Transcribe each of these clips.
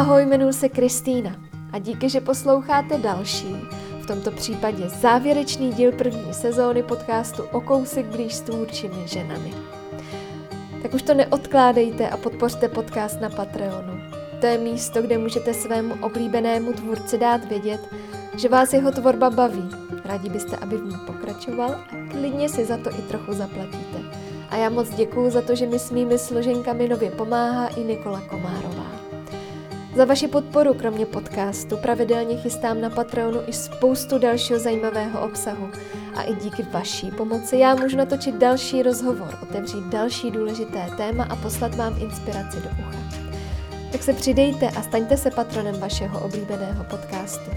Ahoj, jmenuji se Kristýna a díky, že posloucháte další, v tomto případě závěrečný díl první sezóny podcastu O kousek blíž s tvůrčími ženami. Tak už to neodkládejte a podpořte podcast na Patreonu. To je místo, kde můžete svému oblíbenému tvůrci dát vědět, že vás jeho tvorba baví. Rádi byste, aby v ní pokračoval a klidně si za to i trochu zaplatíte. A já moc děkuju za to, že mi s mými složenkami nově pomáhá i Nikola Komárová. Za vaši podporu kromě podcastu pravidelně chystám na Patreonu i spoustu dalšího zajímavého obsahu. A i díky vaší pomoci já můžu natočit další rozhovor, otevřít další důležité téma a poslat vám inspiraci do ucha. Tak se přidejte a staňte se patronem vašeho oblíbeného podcastu.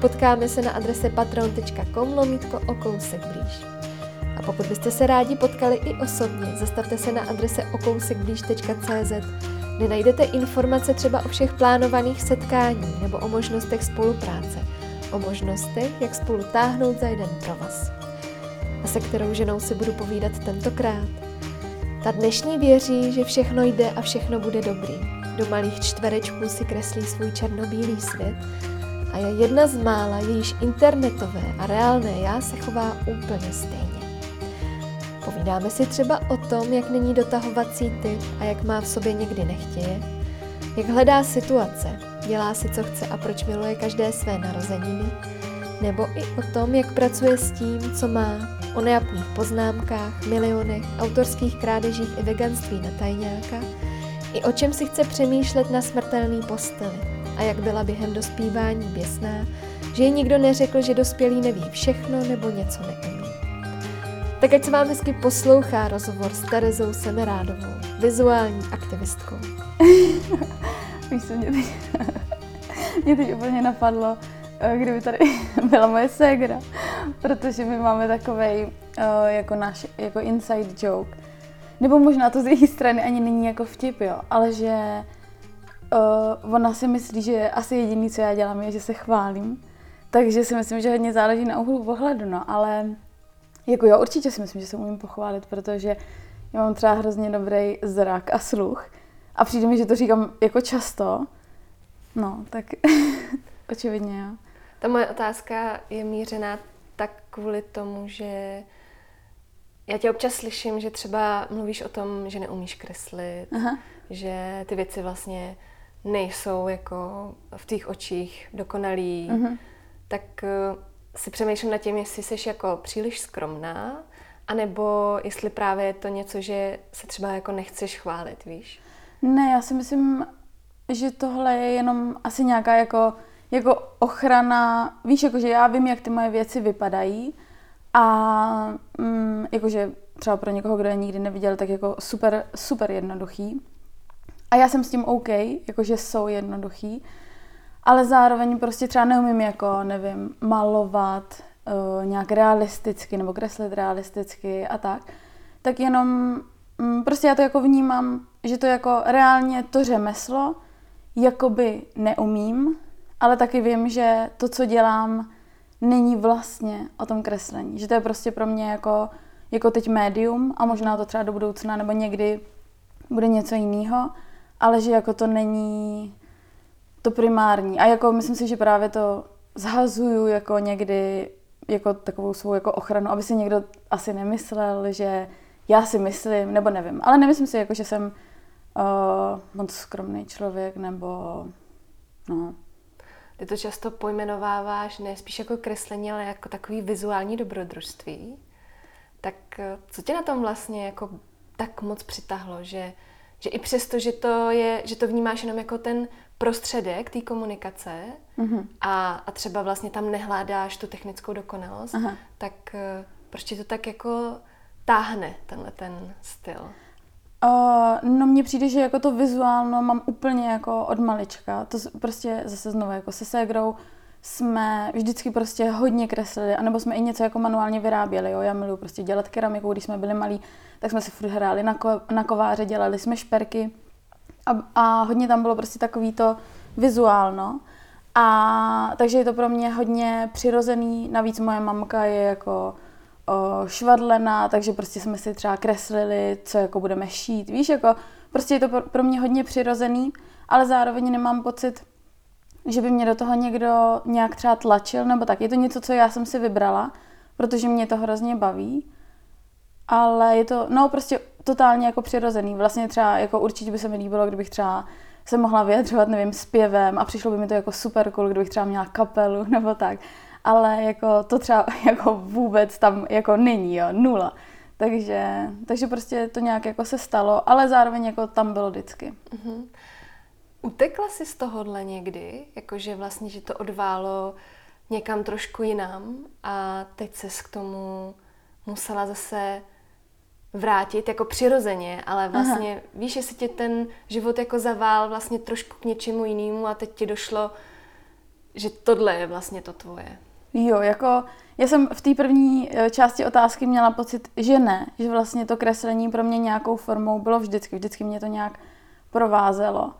Potkáme se na adrese patron.com lomítko o kousek blíž. A pokud byste se rádi potkali i osobně, zastavte se na adrese okousekblíž.cz, kde najdete informace třeba o všech plánovaných setkání nebo o možnostech spolupráce, o možnostech, jak spolu táhnout za jeden provaz. A se kterou ženou si budu povídat tentokrát. Ta dnešní věří, že všechno jde a všechno bude dobrý. Do malých čtverečků si kreslí svůj černobílý svět a je jedna z mála, jejíž internetové a reálné já se chová úplně stejně. Povídáme si třeba o tom, jak není dotahovací typ a jak má v sobě někdy nechtěje, jak hledá situace, dělá si, co chce a proč miluje každé své narozeniny, nebo i o tom, jak pracuje s tím, co má, o nejapných poznámkách, milionech, autorských krádežích i veganství na tajňáka, i o čem si chce přemýšlet na smrtelný posteli a jak byla během dospívání běsná, že jí nikdo neřekl, že dospělý neví všechno nebo něco neumí. Tak ať se vám hezky poslouchá rozhovor s Terezou Semerádovou, vizuální aktivistkou. Víš co, mě teď, mě teď úplně napadlo, eh, kdyby tady byla moje ségra, protože my máme takový uh, jako náš jako inside joke. Nebo možná to z její strany ani není jako vtip, jo, ale že uh, ona si myslí, že asi jediný, co já dělám, je, že se chválím. Takže si myslím, že hodně záleží na úhlu pohledu, no, ale jako jo, určitě si myslím, že se umím pochválit, protože já mám třeba hrozně dobrý zrak a sluch a přijde mi, že to říkám jako často. No, tak očividně jo. Ta moje otázka je mířená tak kvůli tomu, že já tě občas slyším, že třeba mluvíš o tom, že neumíš kreslit, Aha. že ty věci vlastně nejsou jako v těch očích dokonalý, uh-huh. tak si přemýšlím nad tím, jestli jsi jako příliš skromná, anebo jestli právě je to něco, že se třeba jako nechceš chválit, víš? Ne, já si myslím, že tohle je jenom asi nějaká jako, jako ochrana, víš, jakože já vím, jak ty moje věci vypadají a mm, jakože třeba pro někoho, kdo je nikdy neviděl, tak jako super, super jednoduchý. A já jsem s tím OK, jakože jsou jednoduchý ale zároveň prostě třeba neumím jako, nevím, malovat uh, nějak realisticky nebo kreslit realisticky a tak, tak jenom um, prostě já to jako vnímám, že to jako reálně to řemeslo jakoby neumím, ale taky vím, že to, co dělám, není vlastně o tom kreslení. Že to je prostě pro mě jako, jako teď médium a možná to třeba do budoucna nebo někdy bude něco jiného, ale že jako to není to primární. A jako myslím si, že právě to zhazuju jako někdy jako takovou svou jako ochranu, aby si někdo asi nemyslel, že já si myslím, nebo nevím, ale nemyslím si, jako, že jsem uh, moc skromný člověk, nebo no. Ty to často pojmenováváš ne spíš jako kreslení, ale jako takový vizuální dobrodružství. Tak eh, co tě na tom vlastně jako tak moc přitahlo, že, že i přesto, že to, je, že to vnímáš jenom jako ten prostředek té komunikace mm-hmm. a, a třeba vlastně tam nehládáš tu technickou dokonalost, Aha. tak uh, proč ti to tak jako táhne, tenhle ten styl? Uh, no mně přijde, že jako to vizuálno mám úplně jako od malička. To prostě zase znovu jako se ségrou jsme vždycky prostě hodně kreslili, anebo jsme i něco jako manuálně vyráběli. Jo? Já miluji prostě dělat keramiku, když jsme byli malí, tak jsme si furt hráli na, ko- na kováře, dělali jsme šperky. A, a hodně tam bylo prostě takový to vizuálno. A takže je to pro mě hodně přirozený. Navíc moje mamka je jako o, švadlená, takže prostě jsme si třeba kreslili, co jako budeme šít. Víš, jako prostě je to pro mě hodně přirozený. ale zároveň nemám pocit, že by mě do toho někdo nějak třeba tlačil, nebo tak. Je to něco, co já jsem si vybrala, protože mě to hrozně baví, ale je to, no prostě totálně jako přirozený. Vlastně třeba jako určitě by se mi líbilo, kdybych třeba se mohla vyjadřovat, nevím, zpěvem a přišlo by mi to jako super cool, kdybych třeba měla kapelu nebo tak. Ale jako to třeba jako vůbec tam jako není, jo, nula. Takže, takže prostě to nějak jako se stalo, ale zároveň jako tam bylo vždycky. Uh-huh. Utekla jsi z tohohle někdy? Jakože vlastně, že to odválo někam trošku jinam a teď ses k tomu musela zase vrátit jako přirozeně, ale vlastně Aha. víš, jestli tě ten život jako zavál vlastně trošku k něčemu jinému a teď ti došlo, že tohle je vlastně to tvoje. Jo, jako já jsem v té první eh, části otázky měla pocit, že ne, že vlastně to kreslení pro mě nějakou formou bylo vždycky, vždycky mě to nějak provázelo.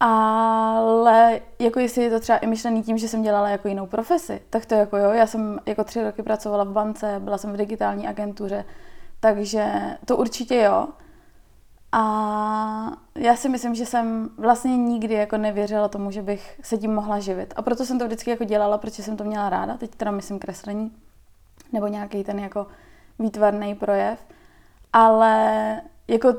Ale jako jestli je to třeba i myšlený tím, že jsem dělala jako jinou profesi, tak to jako jo, já jsem jako tři roky pracovala v bance, byla jsem v digitální agentuře, takže to určitě jo. A já si myslím, že jsem vlastně nikdy jako nevěřila tomu, že bych se tím mohla živit. A proto jsem to vždycky jako dělala, protože jsem to měla ráda. Teď teda myslím kreslení nebo nějaký ten jako výtvarný projev. Ale jako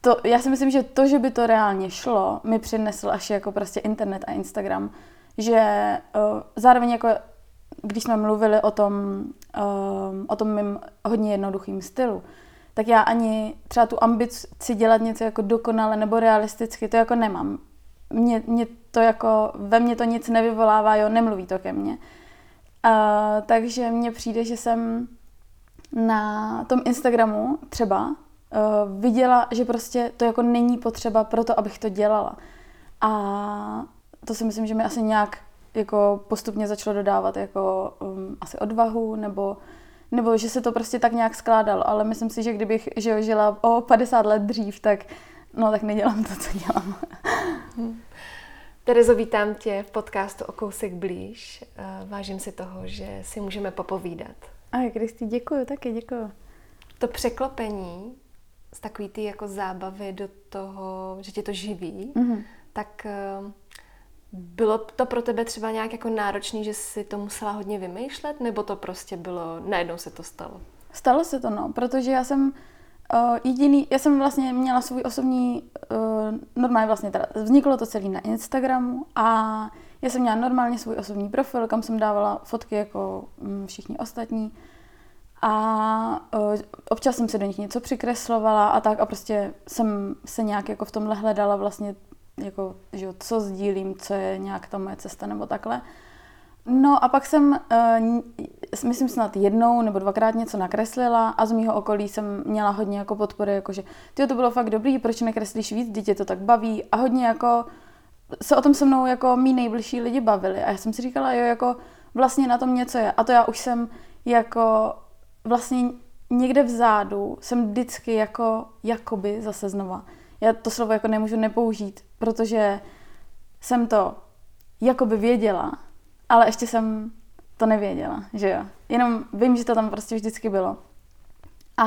to, já si myslím, že to, že by to reálně šlo, mi přinesl až jako prostě internet a Instagram. Že uh, zároveň jako když jsme mluvili o tom, um, o tom mým hodně jednoduchým stylu, tak já ani třeba tu ambici dělat něco jako dokonale nebo realisticky, to jako nemám. Mě, mě to jako, ve mně to nic nevyvolává, jo, nemluví to ke mně. Uh, takže mně přijde, že jsem na tom Instagramu třeba uh, viděla, že prostě to jako není potřeba pro to, abych to dělala. A to si myslím, že mi asi nějak jako postupně začalo dodávat jako um, asi odvahu nebo nebo že se to prostě tak nějak skládalo, ale myslím si, že kdybych že žila o 50 let dřív, tak no tak nedělám to, co dělám. Hmm. Terezo, vítám tě v podcastu O kousek blíž. Eh, vážím si toho, že si můžeme popovídat. A Kristý, děkuji, taky děkuji. To překlopení z takový ty jako zábavy do toho, že tě to živí, mm-hmm. tak eh, bylo to pro tebe třeba nějak jako náročný, že jsi to musela hodně vymýšlet, nebo to prostě bylo, najednou se to stalo? Stalo se to, no, protože já jsem uh, jediný, já jsem vlastně měla svůj osobní, uh, normálně vlastně teda, vzniklo to celý na Instagramu a já jsem měla normálně svůj osobní profil, kam jsem dávala fotky jako um, všichni ostatní a uh, občas jsem si do nich něco přikreslovala a tak a prostě jsem se nějak jako v tomhle hledala vlastně jako, že co sdílím, co je nějak ta moje cesta nebo takhle. No a pak jsem, uh, myslím snad jednou nebo dvakrát něco nakreslila a z mýho okolí jsem měla hodně jako podpory, jakože ty to bylo fakt dobrý, proč nekreslíš víc, dítě to tak baví? A hodně jako se o tom se mnou jako mý nejbližší lidi bavili. A já jsem si říkala, jo, jako vlastně na tom něco je. A to já už jsem jako vlastně někde vzadu jsem vždycky jako jakoby zase znova. Já to slovo jako nemůžu nepoužít, protože jsem to jakoby věděla, ale ještě jsem to nevěděla, že jo. Jenom vím, že to tam prostě vždycky bylo. A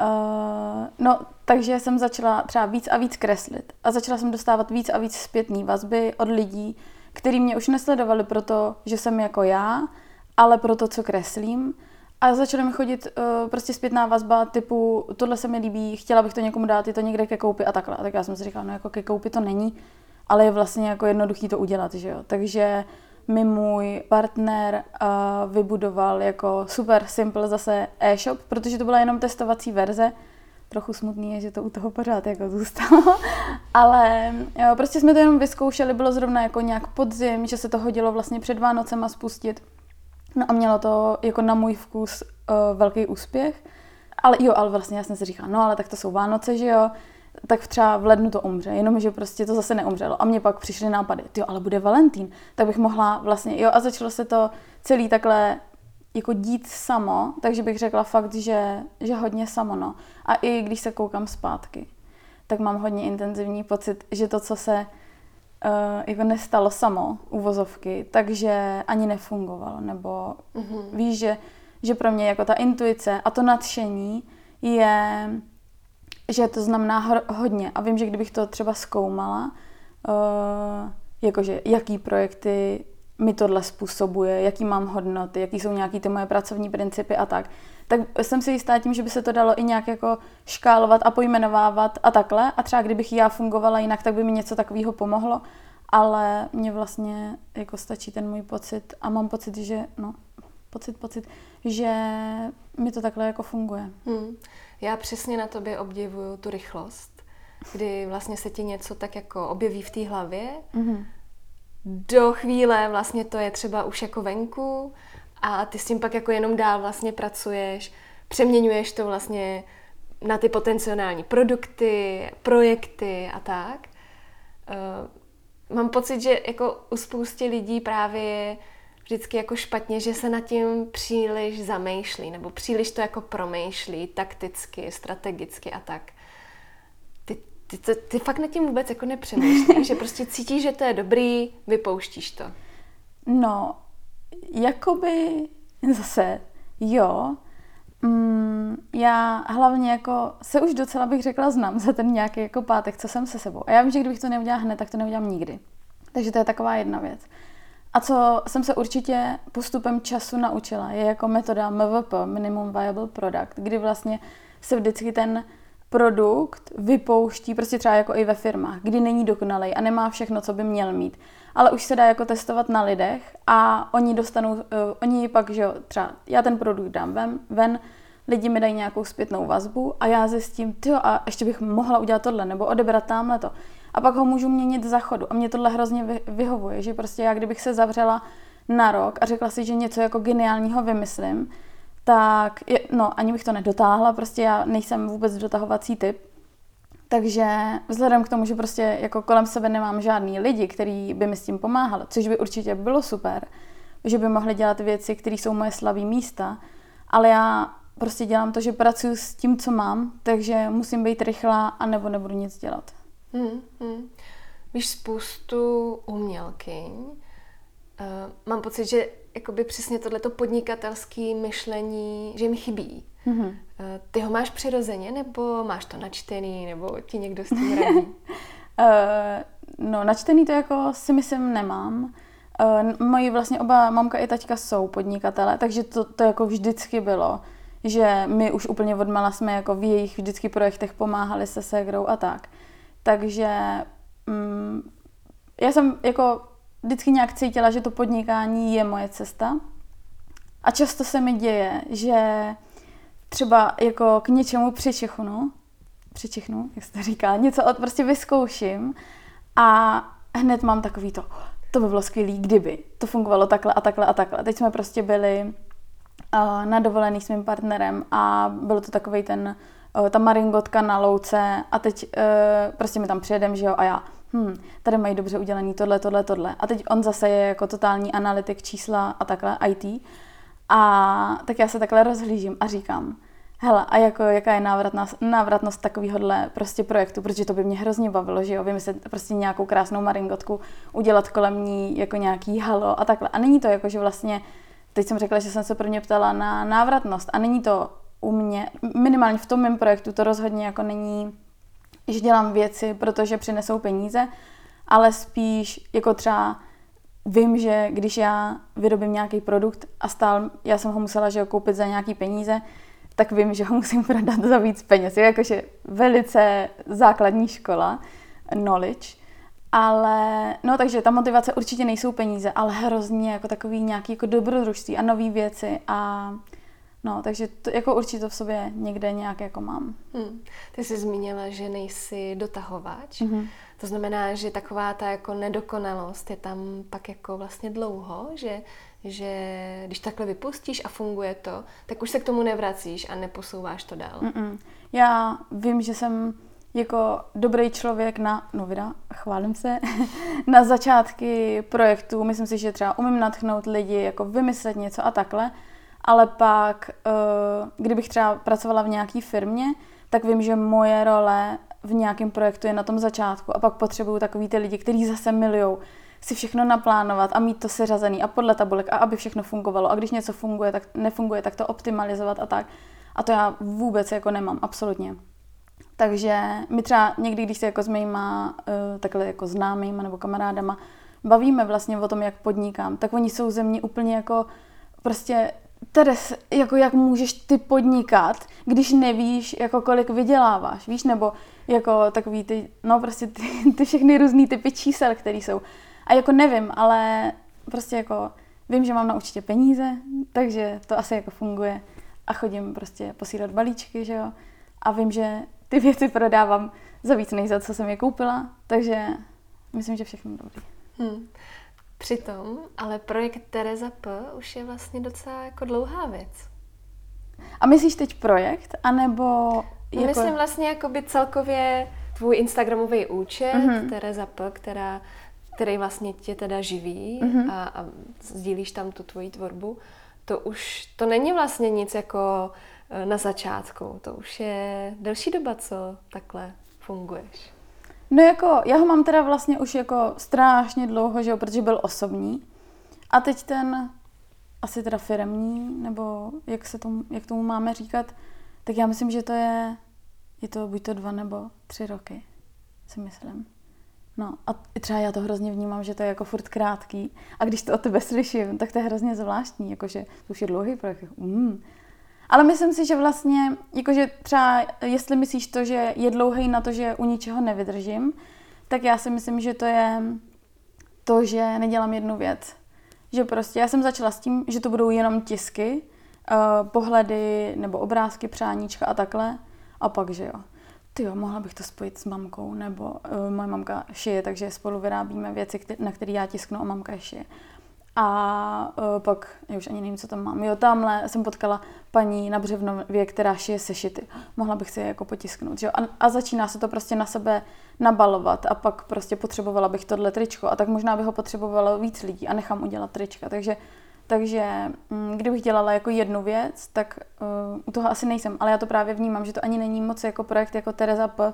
uh, no, takže jsem začala třeba víc a víc kreslit. A začala jsem dostávat víc a víc zpětný vazby od lidí, kteří mě už nesledovali proto, že jsem jako já, ale pro to, co kreslím. A začala mi chodit uh, prostě zpětná vazba typu, tohle se mi líbí, chtěla bych to někomu dát, je to někde ke koupi a takhle. A tak já jsem si říkala, no jako ke koupi to není, ale je vlastně jako jednoduchý to udělat, že jo. Takže mi můj partner uh, vybudoval jako super simple zase e-shop, protože to byla jenom testovací verze. Trochu smutný je, že to u toho pořád jako zůstalo, ale jo, prostě jsme to jenom vyzkoušeli, bylo zrovna jako nějak podzim, že se to hodilo vlastně před Vánocema spustit. No a mělo to jako na můj vkus uh, velký úspěch. Ale jo, ale vlastně já jsem si říkala, no ale tak to jsou Vánoce, že jo, tak třeba v lednu to umře, jenomže prostě to zase neumřelo. A mě pak přišly nápady, jo, ale bude Valentín, tak bych mohla vlastně, jo, a začalo se to celý takhle jako dít samo, takže bych řekla fakt, že, že hodně samo, no. A i když se koukám zpátky, tak mám hodně intenzivní pocit, že to, co se uh, jako nestalo samo, uvozovky, takže ani nefungovalo. Nebo mm-hmm. víš, že, že pro mě jako ta intuice a to nadšení je, že to znamená hodně. A vím, že kdybych to třeba zkoumala, uh, jakože jaký projekty mi tohle způsobuje, jaký mám hodnoty, jaký jsou nějaký ty moje pracovní principy a tak. Tak jsem si jistá tím, že by se to dalo i nějak jako škálovat a pojmenovávat a takhle. A třeba kdybych já fungovala jinak, tak by mi něco takového pomohlo. Ale mně vlastně jako stačí ten můj pocit a mám pocit, že no, pocit, pocit, že mi to takhle jako funguje. Hmm. Já přesně na tobě obdivuju tu rychlost, kdy vlastně se ti něco tak jako objeví v té hlavě, mm-hmm. do chvíle vlastně to je třeba už jako venku a ty s tím pak jako jenom dál vlastně pracuješ, přeměňuješ to vlastně na ty potenciální produkty, projekty a tak. Uh, mám pocit, že jako u spousty lidí právě je vždycky jako špatně, že se nad tím příliš zamýšlí, nebo příliš to jako promýšlí takticky, strategicky a tak. Ty, ty, ty, ty fakt nad tím vůbec jako nepřemýšlíš, že prostě cítíš, že to je dobrý, vypouštíš to. No, jakoby zase, jo, Mm, já hlavně jako se už docela bych řekla znám za ten nějaký jako pátek, co jsem se sebou. A já vím, že kdybych to neudělala hned, tak to neudělám nikdy. Takže to je taková jedna věc. A co jsem se určitě postupem času naučila, je jako metoda MVP, Minimum Viable Product, kdy vlastně se vždycky ten produkt vypouští, prostě třeba jako i ve firmách, kdy není dokonalý a nemá všechno, co by měl mít. Ale už se dá jako testovat na lidech a oni dostanou, uh, oni pak, že jo, třeba já ten produkt dám ven, ven lidi mi dají nějakou zpětnou vazbu a já zjistím, ty a ještě bych mohla udělat tohle, nebo odebrat tamhle to. A pak ho můžu měnit za chodu. A mě tohle hrozně vyhovuje, že prostě já kdybych se zavřela na rok a řekla si, že něco jako geniálního vymyslím, tak je, no, ani bych to nedotáhla, prostě já nejsem vůbec dotahovací typ. Takže vzhledem k tomu, že prostě jako kolem sebe nemám žádný lidi, kteří by mi s tím pomáhali, což by určitě bylo super, že by mohli dělat věci, které jsou moje slavé místa, ale já prostě dělám to, že pracuji s tím, co mám, takže musím být rychlá a nebo nebudu nic dělat. Hmm, hmm. Víš spoustu umělkyň. Uh, mám pocit, že jakoby přesně tohleto podnikatelské myšlení, že mi chybí. Mm-hmm. Ty ho máš přirozeně, nebo máš to načtený, nebo ti někdo s tím radí? uh, no, načtený to jako si myslím nemám. Uh, moji vlastně oba mamka i taťka jsou podnikatele, takže to, to jako vždycky bylo, že my už úplně odmala jsme jako v jejich vždycky projektech pomáhali se ségrou a tak. Takže mm, já jsem jako vždycky nějak cítila, že to podnikání je moje cesta. A často se mi děje, že třeba jako k něčemu přičichnu, přičichnu, jak se to říká, něco od, prostě vyzkouším a hned mám takový to, to by bylo skvělý, kdyby to fungovalo takhle a takhle a takhle. Teď jsme prostě byli uh, na dovolený s mým partnerem a byl to takový ten Eh, ta maringotka na louce a teď uh, prostě mi tam přijedem, že jo, a já, hm, tady mají dobře udělaný tohle, tohle, tohle. A teď on zase je jako totální analytik čísla a takhle, IT. A tak já se takhle rozhlížím a říkám, hele, a jako, jaká je návratnost, návratnost takovéhohle prostě projektu, protože to by mě hrozně bavilo, že jo, vymyslet prostě nějakou krásnou maringotku, udělat kolem ní jako nějaký halo a takhle. A není to jako, že vlastně, teď jsem řekla, že jsem se prvně ptala na návratnost a není to u mě, minimálně v tom mém projektu to rozhodně jako není, že dělám věci, protože přinesou peníze, ale spíš jako třeba vím, že když já vyrobím nějaký produkt a stál, já jsem ho musela že ho koupit za nějaký peníze, tak vím, že ho musím prodat za víc peněz. Je jakože velice základní škola, knowledge. Ale, no takže ta motivace určitě nejsou peníze, ale hrozně jako takový nějaký jako dobrodružství a nové věci a No, takže to, jako určitě to v sobě někde nějak jako mám. Hmm. Ty jsi zmínila, že nejsi dotahovač. Mm-hmm. To znamená, že taková ta jako nedokonalost je tam pak jako vlastně dlouho, že, že když takhle vypustíš a funguje to, tak už se k tomu nevracíš a neposouváš to dál. Mm-mm. Já vím, že jsem jako dobrý člověk na, no vida, chválím se, na začátky projektu. Myslím si, že třeba umím natchnout lidi, jako vymyslet něco a takhle ale pak, uh, kdybych třeba pracovala v nějaké firmě, tak vím, že moje role v nějakém projektu je na tom začátku a pak potřebuju takový ty lidi, kteří zase milujou si všechno naplánovat a mít to seřazený a podle tabulek a aby všechno fungovalo a když něco funguje, tak nefunguje, tak to optimalizovat a tak. A to já vůbec jako nemám, absolutně. Takže my třeba někdy, když se jako s mýma uh, takhle jako známýma nebo kamarádama bavíme vlastně o tom, jak podnikám, tak oni jsou ze mě úplně jako prostě Teres, jako jak můžeš ty podnikat, když nevíš, jako kolik vyděláváš, víš, nebo jako takový ty, no prostě ty, ty všechny různý typy čísel, které jsou. A jako nevím, ale prostě jako vím, že mám na určitě peníze, takže to asi jako funguje. A chodím prostě posílat balíčky, že jo. A vím, že ty věci prodávám za víc než za co jsem je koupila, takže myslím, že všechno dobrý. Hmm. Přitom, ale projekt Tereza P. už je vlastně docela jako dlouhá věc. A myslíš teď projekt, anebo... No, jako... Myslím vlastně jakoby celkově tvůj Instagramový účet, mm-hmm. Tereza P., která, který vlastně tě teda živí mm-hmm. a, a sdílíš tam tu tvoji tvorbu, to už, to není vlastně nic jako e, na začátku, to už je delší doba, co takhle funguješ. No jako, já ho mám teda vlastně už jako strašně dlouho, že jo, protože byl osobní. A teď ten asi teda firemní, nebo jak, se tomu, jak tomu máme říkat, tak já myslím, že to je, je to buď to dva nebo tři roky, si myslím. No a třeba já to hrozně vnímám, že to je jako furt krátký. A když to od tebe slyším, tak to je hrozně zvláštní, jakože to už je dlouhý projekt. Mm. Ale myslím si, že vlastně, jakože třeba, jestli myslíš to, že je dlouhý na to, že u ničeho nevydržím, tak já si myslím, že to je to, že nedělám jednu věc. Že prostě já jsem začala s tím, že to budou jenom tisky, uh, pohledy nebo obrázky, přáníčka a takhle. A pak, že jo. Ty jo, mohla bych to spojit s mamkou, nebo uh, moje mamka šije, takže spolu vyrábíme věci, na které já tisknu a mamka je šije. A uh, pak, já už ani nevím, co tam mám. Jo, tamhle jsem potkala paní na Břevnově, která šije sešity. Mohla bych si je jako potisknout. Jo? A, a začíná se to prostě na sebe nabalovat a pak prostě potřebovala bych tohle tričko a tak možná by ho potřebovalo víc lidí a nechám udělat trička. Takže, takže mm, kdybych dělala jako jednu věc, tak uh, toho asi nejsem. Ale já to právě vnímám, že to ani není moc jako projekt jako Tereza P.,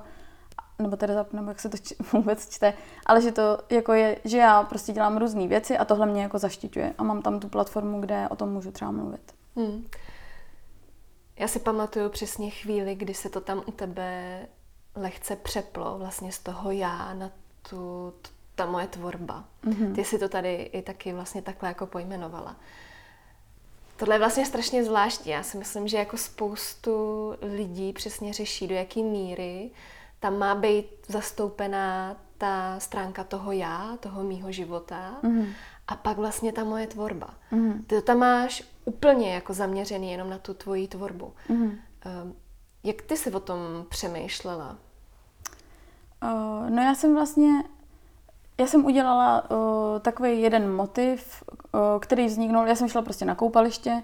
nebo Tereza, nebo jak se to č- vůbec čte, ale že to jako je, že já prostě dělám různé věci a tohle mě jako zaštiťuje a mám tam tu platformu, kde o tom můžu třeba mluvit. Hmm. Já si pamatuju přesně chvíli, kdy se to tam u tebe lehce přeplo vlastně z toho já na tu, ta moje tvorba. Mm-hmm. Ty si to tady i taky vlastně takhle jako pojmenovala. Tohle je vlastně strašně zvláštní. Já si myslím, že jako spoustu lidí přesně řeší, do jaké míry tam má být zastoupená ta stránka toho já, toho mýho života mm. a pak vlastně ta moje tvorba. Mm. Ty to tam máš úplně jako zaměřený jenom na tu tvoji tvorbu. Mm. Jak ty jsi o tom přemýšlela? Uh, no já jsem vlastně, já jsem udělala uh, takový jeden motiv, uh, který vzniknul, já jsem šla prostě na koupaliště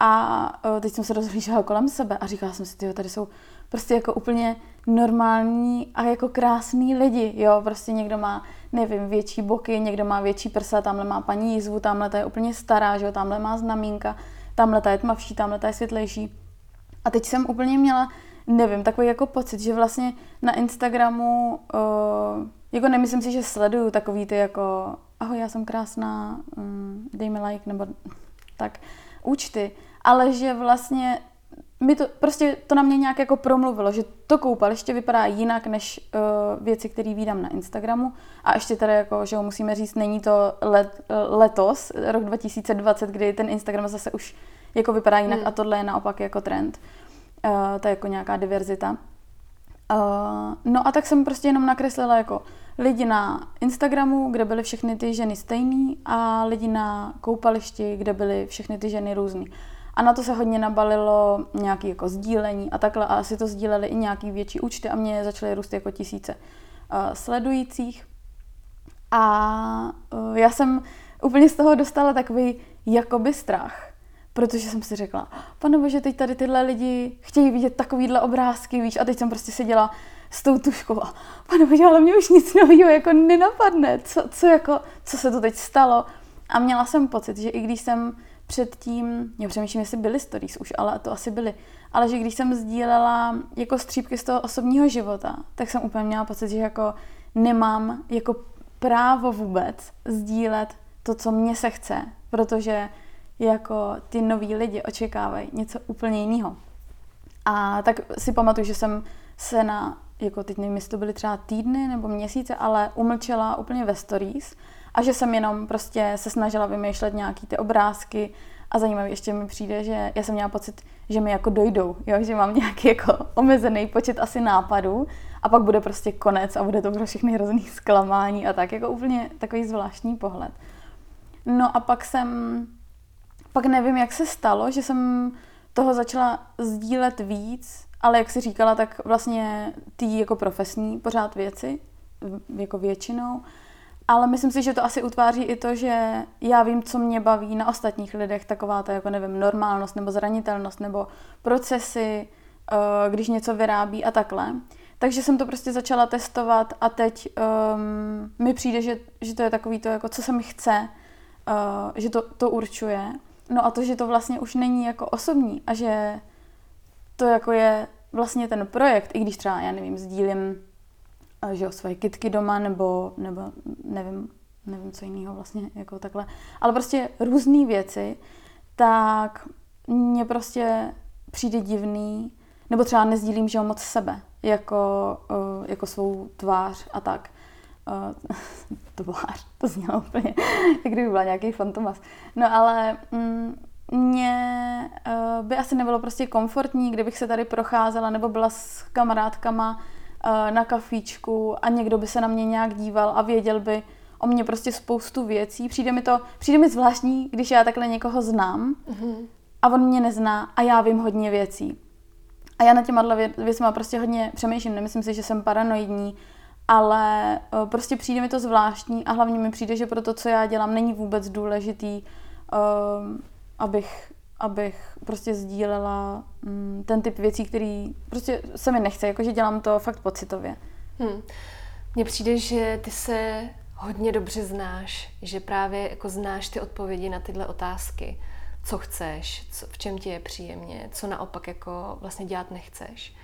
a uh, teď jsem se rozhlížela kolem sebe a říkala jsem si, tyjo, tady jsou prostě jako úplně normální a jako krásný lidi, jo, prostě někdo má, nevím, větší boky, někdo má větší prsa, tamhle má paní jízvu, tamhle ta je úplně stará, že jo, tamhle má znamínka, tamhle ta je tmavší, tamhle ta je světlejší. A teď jsem úplně měla, nevím, takový jako pocit, že vlastně na Instagramu, uh, jako nemyslím si, že sleduju takový ty jako, ahoj, já jsem krásná, um, dej mi like, nebo tak, účty, ale že vlastně mi to, prostě to na mě nějak jako promluvilo, že to koupaliště vypadá jinak než uh, věci, které vídám na Instagramu. A ještě teda jako, že ho musíme říct, není to let, uh, letos, rok 2020, kdy ten Instagram zase už jako vypadá jinak hmm. a tohle je naopak jako trend. Uh, to je jako nějaká diverzita. Uh, no a tak jsem prostě jenom nakreslila jako lidi na Instagramu, kde byly všechny ty ženy stejný a lidi na koupališti, kde byly všechny ty ženy různý. A na to se hodně nabalilo nějaké jako sdílení a takhle. A asi to sdíleli i nějaký větší účty a mě začaly růst jako tisíce uh, sledujících. A uh, já jsem úplně z toho dostala takový jakoby strach. Protože jsem si řekla, pane bože, teď tady tyhle lidi chtějí vidět takovýhle obrázky, víš, a teď jsem prostě seděla s tou tuškou a pane bože, ale mě už nic nového jako nenapadne, co, co, jako, co se to teď stalo. A měla jsem pocit, že i když jsem předtím, já přemýšlím, jestli byly stories už, ale to asi byly, ale že když jsem sdílela jako střípky z toho osobního života, tak jsem úplně měla pocit, že jako nemám jako právo vůbec sdílet to, co mně se chce, protože jako ty noví lidi očekávají něco úplně jiného. A tak si pamatuju, že jsem se na, jako teď nevím, jestli to byly třeba týdny nebo měsíce, ale umlčela úplně ve stories a že jsem jenom prostě se snažila vymýšlet nějaký ty obrázky a zajímavý ještě mi přijde, že já jsem měla pocit, že mi jako dojdou, jo? že mám nějaký jako omezený počet asi nápadů a pak bude prostě konec a bude to pro všechny hrozný zklamání a tak, jako úplně takový zvláštní pohled. No a pak jsem, pak nevím, jak se stalo, že jsem toho začala sdílet víc, ale jak si říkala, tak vlastně ty jako profesní pořád věci, jako většinou. Ale myslím si, že to asi utváří i to, že já vím, co mě baví na ostatních lidech, taková ta, jako nevím, normálnost nebo zranitelnost nebo procesy, eh, když něco vyrábí a takhle. Takže jsem to prostě začala testovat a teď um, mi přijde, že, že to je takový to, jako co se mi chce, uh, že to, to určuje. No a to, že to vlastně už není jako osobní a že to jako je vlastně ten projekt, i když třeba, já nevím, sdílím že jo, své kitky doma nebo, nebo nevím, nevím, co jiného vlastně jako takhle, ale prostě různé věci, tak mně prostě přijde divný, nebo třeba nezdílím, že jo, moc sebe, jako, uh, jako svou tvář a tak. Uh, tvář, to znělo úplně, jak kdyby byla nějaký fantomas. No ale mm, mě uh, by asi nebylo prostě komfortní, kdybych se tady procházela nebo byla s kamarádkama na kafíčku a někdo by se na mě nějak díval a věděl by o mě prostě spoustu věcí. Přijde mi to, přijde mi zvláštní, když já takhle někoho znám mm-hmm. a on mě nezná a já vím hodně věcí. A já na těma věcmi prostě hodně přemýšlím. Nemyslím si, že jsem paranoidní, ale uh, prostě přijde mi to zvláštní a hlavně mi přijde, že pro to, co já dělám, není vůbec důležitý uh, abych, abych prostě sdílela mm, ten typ věcí, který prostě se mi nechce, jakože dělám to fakt pocitově. Hmm. Mně přijde, že ty se hodně dobře znáš, že právě jako znáš ty odpovědi na tyhle otázky. Co chceš, co, v čem ti je příjemně, co naopak jako vlastně dělat nechceš.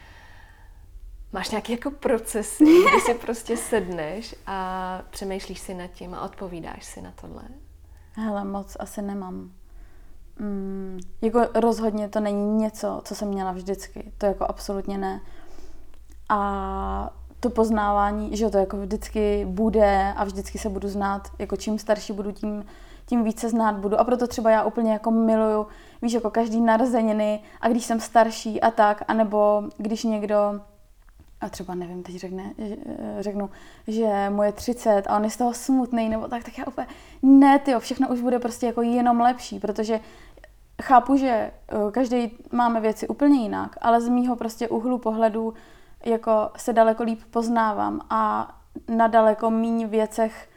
Máš nějaký jako proces, kdy si prostě sedneš a přemýšlíš si nad tím a odpovídáš si na tohle? Hele, moc asi nemám. Mm, jako rozhodně to není něco, co jsem měla vždycky. To jako absolutně ne. A to poznávání, že to jako vždycky bude a vždycky se budu znát, jako čím starší budu, tím, tím více znát budu. A proto třeba já úplně jako miluju, víš, jako každý narozeniny a když jsem starší a tak, anebo když někdo a třeba nevím, teď řekne, řeknu, že mu je 30 a on je z toho smutný nebo tak, tak já úplně, ne, ty všechno už bude prostě jako jenom lepší, protože chápu, že eh, každý máme věci úplně jinak, ale z mýho prostě úhlu pohledu jako se daleko líp poznávám a na daleko méně věcech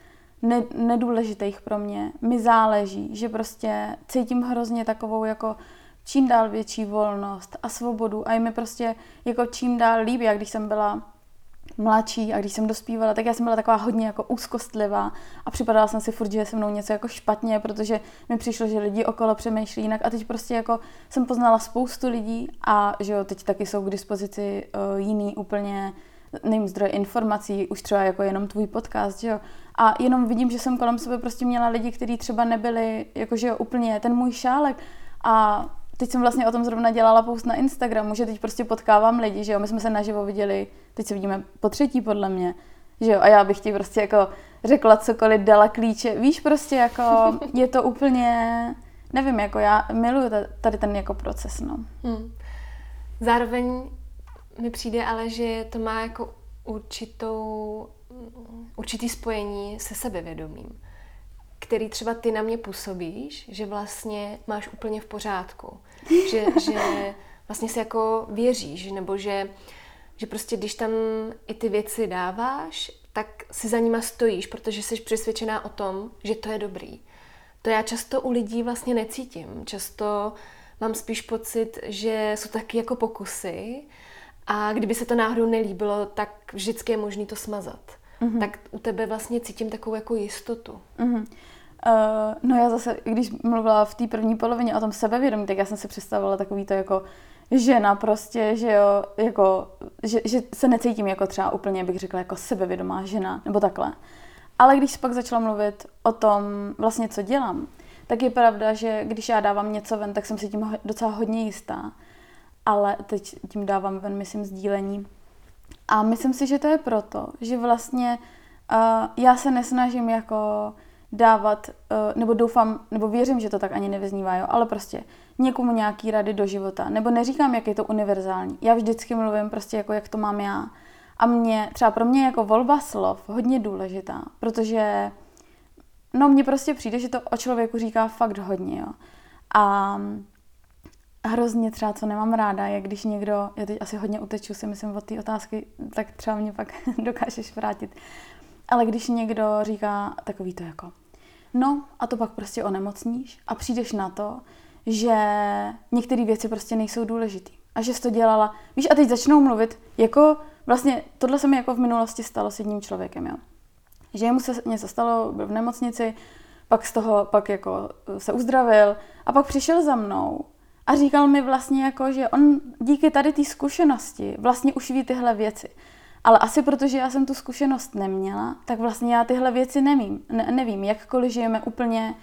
ne, nedůležitých pro mě mi záleží, že prostě cítím hrozně takovou jako čím dál větší volnost a svobodu a je mi prostě jako čím dál líp, jak když jsem byla mladší a když jsem dospívala, tak já jsem byla taková hodně jako úzkostlivá a připadala jsem si furt, že je se mnou něco jako špatně, protože mi přišlo, že lidi okolo přemýšlí jinak a teď prostě jako jsem poznala spoustu lidí a že jo, teď taky jsou k dispozici uh, jiný úplně nevím, zdroje informací, už třeba jako jenom tvůj podcast, že jo. A jenom vidím, že jsem kolem sebe prostě měla lidi, kteří třeba nebyli, jakože úplně ten můj šálek a teď jsem vlastně o tom zrovna dělala post na Instagramu, že teď prostě potkávám lidi, že jo, my jsme se naživo viděli, teď se vidíme po třetí podle mě, že jo, a já bych ti prostě jako řekla cokoliv, dala klíče, víš, prostě jako je to úplně, nevím, jako já miluju tady ten jako proces, no. Hmm. Zároveň mi přijde ale, že to má jako určitou, určitý spojení se sebevědomím který třeba ty na mě působíš, že vlastně máš úplně v pořádku. Že, že vlastně si jako věříš, nebo že, že prostě když tam i ty věci dáváš, tak si za nima stojíš, protože jsi přesvědčená o tom, že to je dobrý. To já často u lidí vlastně necítím. Často mám spíš pocit, že jsou taky jako pokusy a kdyby se to náhodou nelíbilo, tak vždycky je možný to smazat. Mm-hmm. Tak u tebe vlastně cítím takovou jako jistotu. Mm-hmm. Uh, no já zase, když mluvila v té první polovině o tom sebevědomí, tak já jsem si představovala takový to jako žena prostě, že jo, jako, že, že se necítím jako třeba úplně, bych řekla, jako sebevědomá žena, nebo takhle. Ale když pak začala mluvit o tom vlastně, co dělám, tak je pravda, že když já dávám něco ven, tak jsem si tím docela hodně jistá. Ale teď tím dávám ven, myslím, sdílení A myslím si, že to je proto, že vlastně uh, já se nesnažím jako dávat, uh, nebo doufám, nebo věřím, že to tak ani nevyznívá, jo, ale prostě někomu nějaký rady do života, nebo neříkám, jak je to univerzální. Já vždycky mluvím prostě jako, jak to mám já. A mě, třeba pro mě jako volba slov hodně důležitá, protože no mně prostě přijde, že to o člověku říká fakt hodně, jo. A hrozně třeba, co nemám ráda, je když někdo, já teď asi hodně uteču si myslím od té otázky, tak třeba mě pak dokážeš vrátit. Ale když někdo říká takový to jako, no a to pak prostě onemocníš a přijdeš na to, že některé věci prostě nejsou důležité. A že jsi to dělala, víš, a teď začnou mluvit, jako vlastně tohle se mi jako v minulosti stalo s jedním člověkem, jo. Že mu se něco stalo, byl v nemocnici, pak z toho, pak jako se uzdravil a pak přišel za mnou a říkal mi vlastně jako, že on díky tady té zkušenosti vlastně už ví tyhle věci. Ale asi protože já jsem tu zkušenost neměla, tak vlastně já tyhle věci nevím. Ne, nevím, jakkoliv žijeme úplně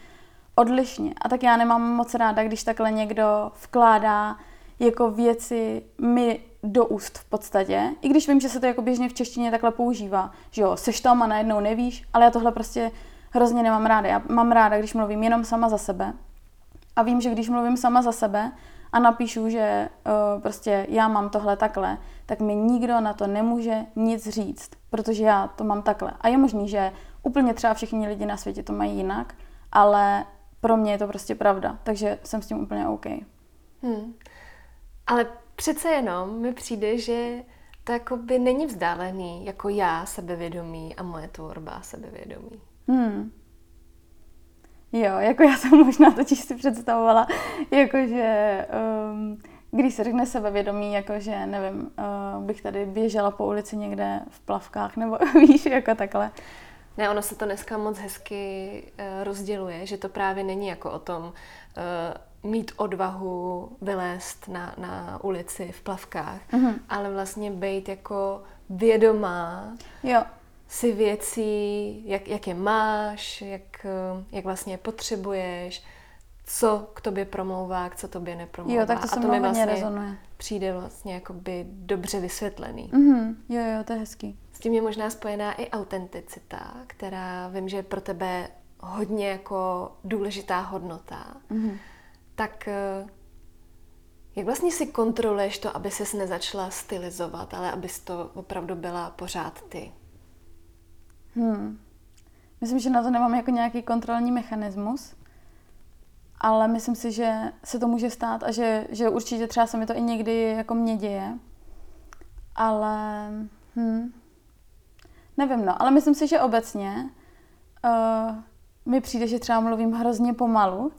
odlišně. A tak já nemám moc ráda, když takhle někdo vkládá jako věci mi do úst v podstatě. I když vím, že se to jako běžně v češtině takhle používá. Že jo, seš tam a najednou nevíš, ale já tohle prostě hrozně nemám ráda. Já mám ráda, když mluvím jenom sama za sebe. A vím, že když mluvím sama za sebe a napíšu, že uh, prostě já mám tohle takhle, tak mi nikdo na to nemůže nic říct, protože já to mám takhle. A je možný, že úplně třeba všichni lidi na světě to mají jinak, ale pro mě je to prostě pravda, takže jsem s tím úplně OK. Hmm. Ale přece jenom mi přijde, že to jako by není vzdálený jako já sebevědomí a moje tvorba sebevědomí. Hmm. Jo, jako já jsem možná totiž si představovala, jakože um, když se řekne sebevědomí, jakože nevím, uh, bych tady běžela po ulici někde v plavkách, nebo víš, jako takhle. Ne, ono se to dneska moc hezky uh, rozděluje, že to právě není jako o tom uh, mít odvahu vylézt na, na ulici v plavkách, mm-hmm. ale vlastně být jako vědomá jo. Si věcí, jak, jak je máš, jak, uh, jak vlastně je potřebuješ, co k tobě promlouvá, co tobě nepromlouvá. Jo, tak to se A to mi vlastně rezonuje. přijde vlastně jakoby dobře vysvětlený. Mm-hmm. Jo, jo, to je hezký tím je možná spojená i autenticita, která vím, že je pro tebe hodně jako důležitá hodnota. Mm-hmm. Tak eh, jak vlastně si kontroluješ to, aby ses nezačala stylizovat, ale abys to opravdu byla pořád ty? Hmm. Myslím, že na to nemám jako nějaký kontrolní mechanismus, ale myslím si, že se to může stát a že, že určitě třeba se mi to i někdy jako mě děje. Ale hm, Nevím, no, ale myslím si, že obecně uh, mi přijde, že třeba mluvím hrozně pomalu.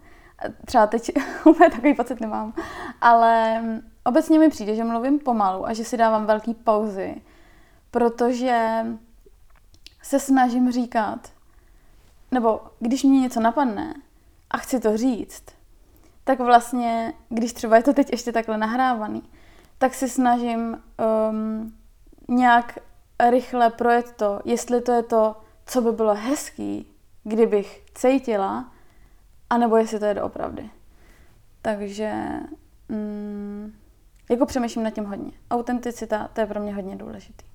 Třeba teď úplně takový pocit nemám. Ale mm, obecně mi přijde, že mluvím pomalu a že si dávám velký pauzy, protože se snažím říkat, nebo když mě něco napadne a chci to říct, tak vlastně, když třeba je to teď ještě takhle nahrávaný, tak si snažím um, nějak rychle projet to, jestli to je to, co by bylo hezký, kdybych cítila, anebo jestli to je doopravdy. Takže mm, jako přemýšlím nad tím hodně. Autenticita, to je pro mě hodně důležitý.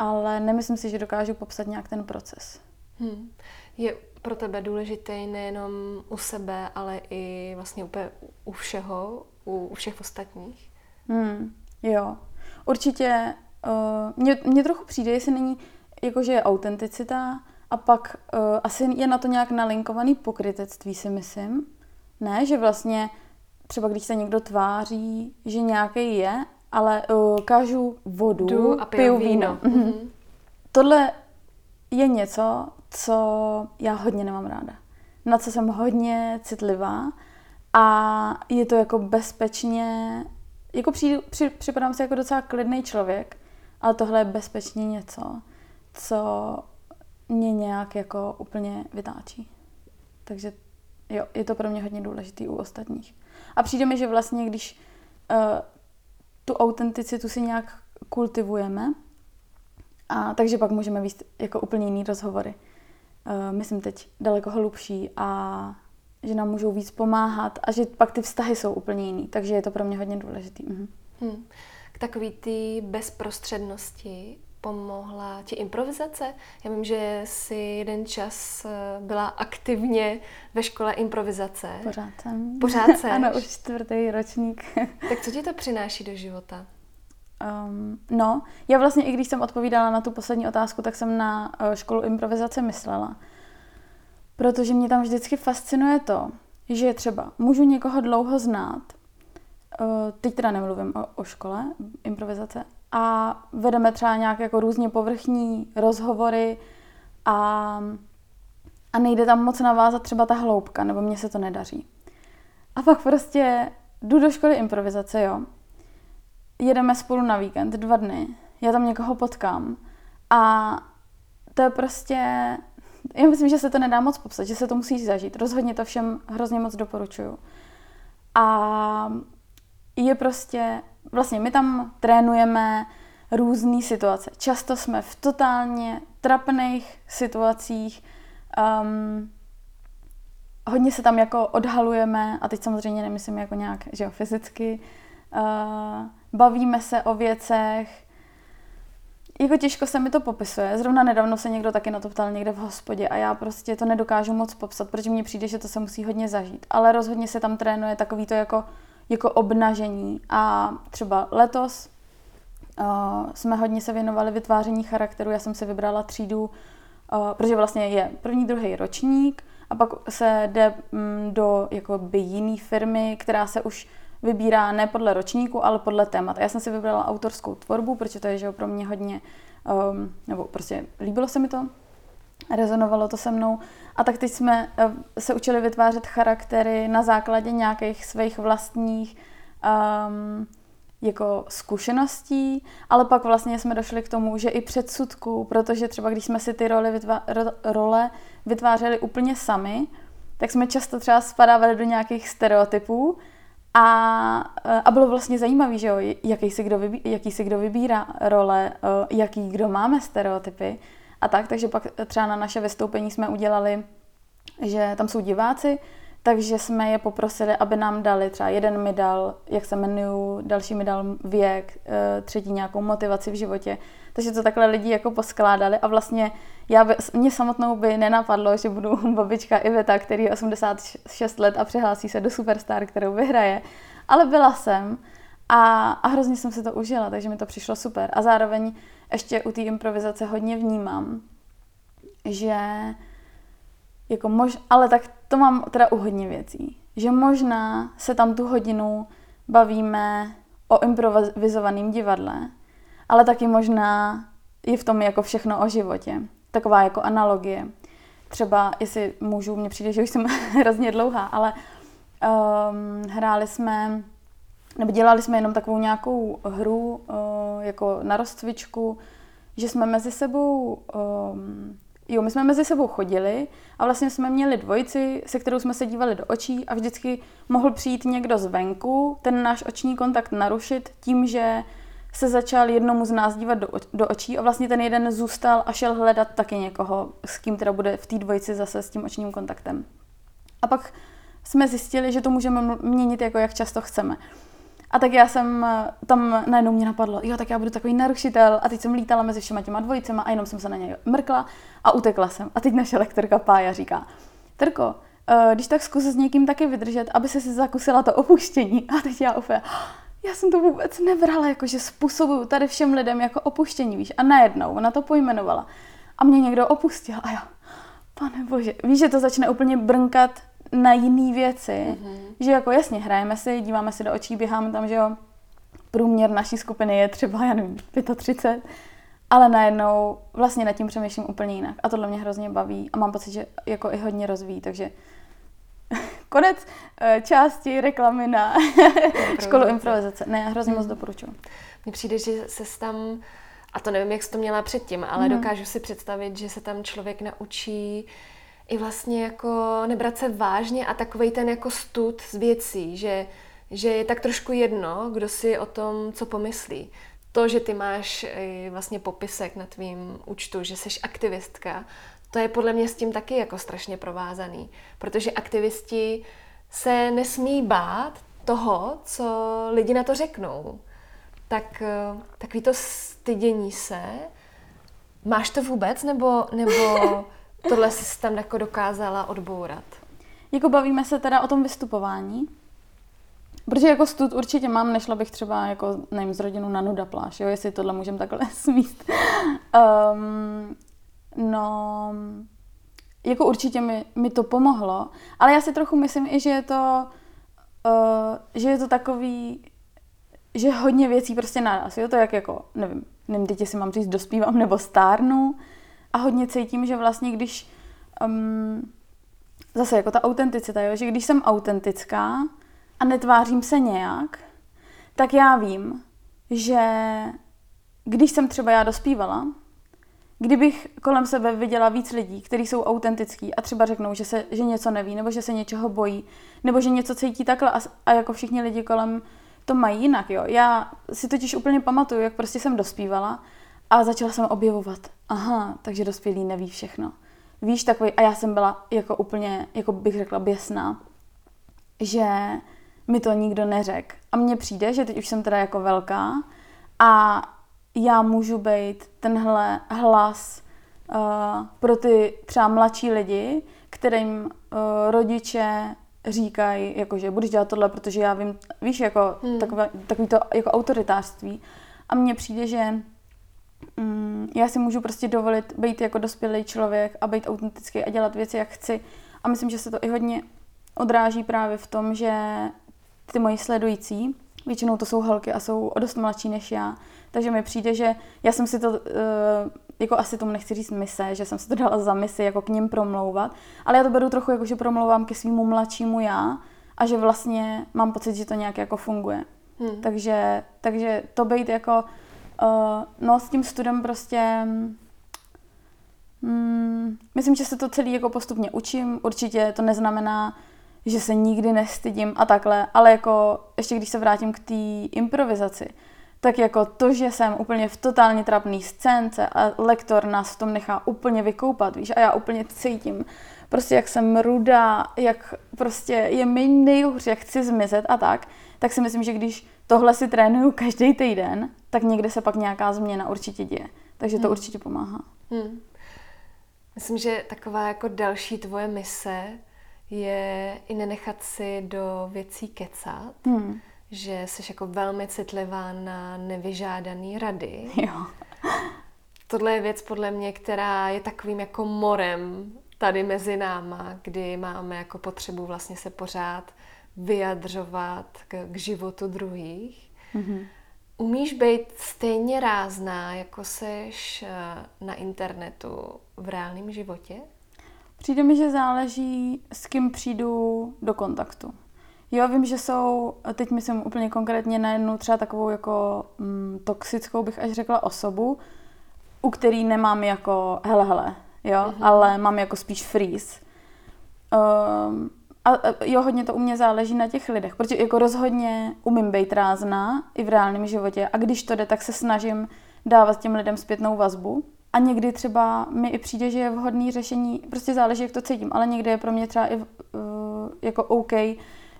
Ale nemyslím si, že dokážu popsat nějak ten proces. Hmm. Je pro tebe důležitý nejenom u sebe, ale i vlastně úplně u všeho, u, u všech ostatních? Hmm. Jo. Určitě Uh, mně, mně trochu přijde, jestli není jakože je autenticita a pak uh, asi je na to nějak nalinkovaný pokrytectví, si myslím. Ne, že vlastně třeba když se někdo tváří, že nějaký je, ale uh, kážu vodu, Jdu a piju víno. víno. Mm-hmm. Tohle je něco, co já hodně nemám ráda. Na co jsem hodně citlivá a je to jako bezpečně, jako přijdu, při, připadám si jako docela klidný člověk, ale tohle je bezpečně něco, co mě nějak jako úplně vytáčí. Takže jo, je to pro mě hodně důležitý u ostatních. A přijde mi, že vlastně, když uh, tu autenticitu si nějak kultivujeme, a takže pak můžeme víc jako úplně jiný rozhovory. Uh, myslím teď daleko hlubší a že nám můžou víc pomáhat a že pak ty vztahy jsou úplně jiný. Takže je to pro mě hodně důležitý. Mhm. Hmm takové ty bezprostřednosti pomohla ti improvizace? Já vím, že jsi jeden čas eh, byla aktivně ve škole improvizace. Pořád jsem. Pořád jsem. ano, už čtvrtý ročník. tak co ti to přináší do života? Um, no, já vlastně, i když jsem odpovídala na tu poslední otázku, tak jsem na uh, školu improvizace myslela. Protože mě tam vždycky fascinuje to, že třeba můžu někoho dlouho znát, uh, teď teda nemluvím o, o škole improvizace, a vedeme třeba nějak jako různě povrchní rozhovory a, a nejde tam moc navázat třeba ta hloubka, nebo mně se to nedaří. A pak prostě jdu do školy improvizace, jo. Jedeme spolu na víkend, dva dny. Já tam někoho potkám. A to je prostě... Já myslím, že se to nedá moc popsat, že se to musí zažít. Rozhodně to všem hrozně moc doporučuju. A je prostě vlastně my tam trénujeme různé situace. Často jsme v totálně trapných situacích, um, hodně se tam jako odhalujeme, a teď samozřejmě nemyslím jako nějak, že jo, fyzicky, uh, bavíme se o věcech, jako těžko se mi to popisuje. Zrovna nedávno se někdo taky na to ptal někde v hospodě a já prostě to nedokážu moc popsat, protože mně přijde, že to se musí hodně zažít. Ale rozhodně se tam trénuje takový to jako jako obnažení. A třeba letos uh, jsme hodně se věnovali vytváření charakteru. Já jsem si vybrala třídu, uh, protože vlastně je první, druhý ročník a pak se jde um, do jakoby jiné firmy, která se už vybírá ne podle ročníku, ale podle témat. Já jsem si vybrala autorskou tvorbu, protože to je že pro mě hodně, um, nebo prostě líbilo se mi to, rezonovalo to se mnou. A tak teď jsme eh, se učili vytvářet charaktery na základě nějakých svých vlastních um, jako zkušeností, ale pak vlastně jsme došli k tomu, že i předsudků, protože třeba když jsme si ty role, vytvá, role vytvářeli úplně sami, tak jsme často třeba spadávali do nějakých stereotypů a, eh, a bylo vlastně zajímavé, že jo, jaký si, kdo vybí, jaký si kdo vybírá role, eh, jaký kdo máme stereotypy a tak, takže pak třeba na naše vystoupení jsme udělali, že tam jsou diváci, takže jsme je poprosili, aby nám dali, třeba jeden mi dal, jak se jmenuju, další mi dal věk, eh, třetí nějakou motivaci v životě. Takže to takhle lidi jako poskládali a vlastně já by, mě samotnou by nenapadlo, že budu babička Iveta, který je 86 let a přihlásí se do Superstar, kterou vyhraje. Ale byla jsem a, a hrozně jsem si to užila, takže mi to přišlo super. A zároveň ještě u té improvizace hodně vnímám, že jako mož, ale tak to mám teda u hodně věcí, že možná se tam tu hodinu bavíme o improvizovaném divadle, ale taky možná je v tom jako všechno o životě. Taková jako analogie. Třeba, jestli můžu, mně přijde, že už jsem hrozně dlouhá, ale um, hráli jsme nebo dělali jsme jenom takovou nějakou hru uh, jako na rozcvičku, že jsme mezi sebou, um, jo, my jsme mezi sebou chodili a vlastně jsme měli dvojici, se kterou jsme se dívali do očí a vždycky mohl přijít někdo zvenku, ten náš oční kontakt narušit tím, že se začal jednomu z nás dívat do, do očí a vlastně ten jeden zůstal a šel hledat taky někoho, s kým teda bude v té dvojici zase s tím očním kontaktem. A pak jsme zjistili, že to můžeme měnit jako jak často chceme. A tak já jsem eh, tam najednou mě napadlo, jo, tak já budu takový narušitel. A teď jsem lítala mezi všema těma dvojicema a jenom jsem se na něj mrkla a utekla jsem. A teď naše lektorka Pája říká, Trko, eh, když tak zkus s někým taky vydržet, aby se si zakusila to opuštění. A teď já úplně, já jsem to vůbec nebrala, jako že způsobuju tady všem lidem jako opuštění, víš. A najednou ona to pojmenovala. A mě někdo opustil a já, pane bože, víš, že to začne úplně brnkat na jiné věci, mm-hmm. že jako jasně hrajeme si, díváme si do očí, běháme tam, že jo, průměr naší skupiny je třeba, já nevím, 35, ale najednou vlastně nad tím přemýšlím úplně jinak. A tohle mě hrozně baví a mám pocit, že jako i hodně rozvíjí, takže konec eh, části reklamy na školu improvizace. Ne, hrozně moc mhm. doporučuji. Mně přijde, že se tam, a to nevím, jak jsi to měla předtím, ale mm. dokážu si představit, že se tam člověk naučí i vlastně jako nebrat se vážně a takový ten jako stud z věcí, že, že je tak trošku jedno, kdo si o tom, co pomyslí. To, že ty máš vlastně popisek na tvým účtu, že jsi aktivistka, to je podle mě s tím taky jako strašně provázaný, protože aktivisti se nesmí bát toho, co lidi na to řeknou. tak eh, takový to stydění se, máš to vůbec, nebo, nebo tohle jsi tam jako dokázala odbourat? Jako bavíme se teda o tom vystupování, Protože jako stud určitě mám, nešla bych třeba jako, nevím, z rodinu na nuda pláž, jo, jestli tohle můžem takhle smíst. Um, no, jako určitě mi, mi to pomohlo, ale já si trochu myslím i, že je to, uh, že je to takový, že hodně věcí prostě naraz, jo, to jak jako, nevím, nevím, teď si mám říct, dospívám nebo stárnu a hodně cítím, že vlastně když, um, zase jako ta autenticita, jo, že když jsem autentická a netvářím se nějak, tak já vím, že když jsem třeba já dospívala, Kdybych kolem sebe viděla víc lidí, kteří jsou autentický a třeba řeknou, že, se, že něco neví, nebo že se něčeho bojí, nebo že něco cítí takhle a, a jako všichni lidi kolem to mají jinak, jo. Já si totiž úplně pamatuju, jak prostě jsem dospívala a začala jsem objevovat, aha, takže dospělý neví všechno. Víš, takový, a já jsem byla jako úplně, jako bych řekla, běsná, že mi to nikdo neřekl. A mně přijde, že teď už jsem teda jako velká a já můžu být tenhle hlas uh, pro ty třeba mladší lidi, kterým uh, rodiče říkají, jako, že budeš dělat tohle, protože já vím, víš, jako hmm. takové, takový to jako autoritářství. A mně přijde, že um, já si můžu prostě dovolit být jako dospělý člověk a být autentický a dělat věci, jak chci. A myslím, že se to i hodně odráží právě v tom, že ty moji sledující, většinou to jsou holky a jsou o dost mladší než já, takže mi přijde, že já jsem si to, uh, jako asi tomu nechci říct mise, že jsem si to dala za misi, jako k ním promlouvat, ale já to beru trochu jako, že promlouvám ke svýmu mladšímu já a že vlastně mám pocit, že to nějak jako funguje. Hmm. Takže, takže to být jako, uh, no s tím studem prostě, mm, myslím, že se to celý jako postupně učím, určitě to neznamená, že se nikdy nestydím a takhle, ale jako ještě když se vrátím k té improvizaci, tak jako to, že jsem úplně v totálně trapný scénce a lektor nás v tom nechá úplně vykoupat, víš, a já úplně cítím, prostě jak jsem rudá, jak prostě je mi nejhůř, jak chci zmizet a tak, tak si myslím, že když tohle si trénuju každý týden, tak někde se pak nějaká změna určitě děje. Takže to hmm. určitě pomáhá. Hmm. Myslím, že taková jako další tvoje mise je i nenechat si do věcí kecat. Hmm že jsi jako velmi citlivá na nevyžádaný rady. Jo. Tohle je věc podle mě, která je takovým jako morem tady mezi náma, kdy máme jako potřebu vlastně se pořád vyjadřovat k, k životu druhých. Mm-hmm. Umíš být stejně rázná, jako seš eh, na internetu v reálném životě? Přijde mi, že záleží, s kým přijdu do kontaktu. Jo, vím, že jsou, teď myslím úplně konkrétně na jednu třeba takovou jako mm, toxickou, bych až řekla, osobu, u který nemám jako hele, hele, jo, mm-hmm. ale mám jako spíš freeze. Um, a jo, hodně to u mě záleží na těch lidech, protože jako rozhodně umím být rázná i v reálném životě a když to jde, tak se snažím dávat těm lidem zpětnou vazbu. A někdy třeba mi i přijde, že je vhodný řešení, prostě záleží, jak to cítím, ale někdy je pro mě třeba i uh, jako OK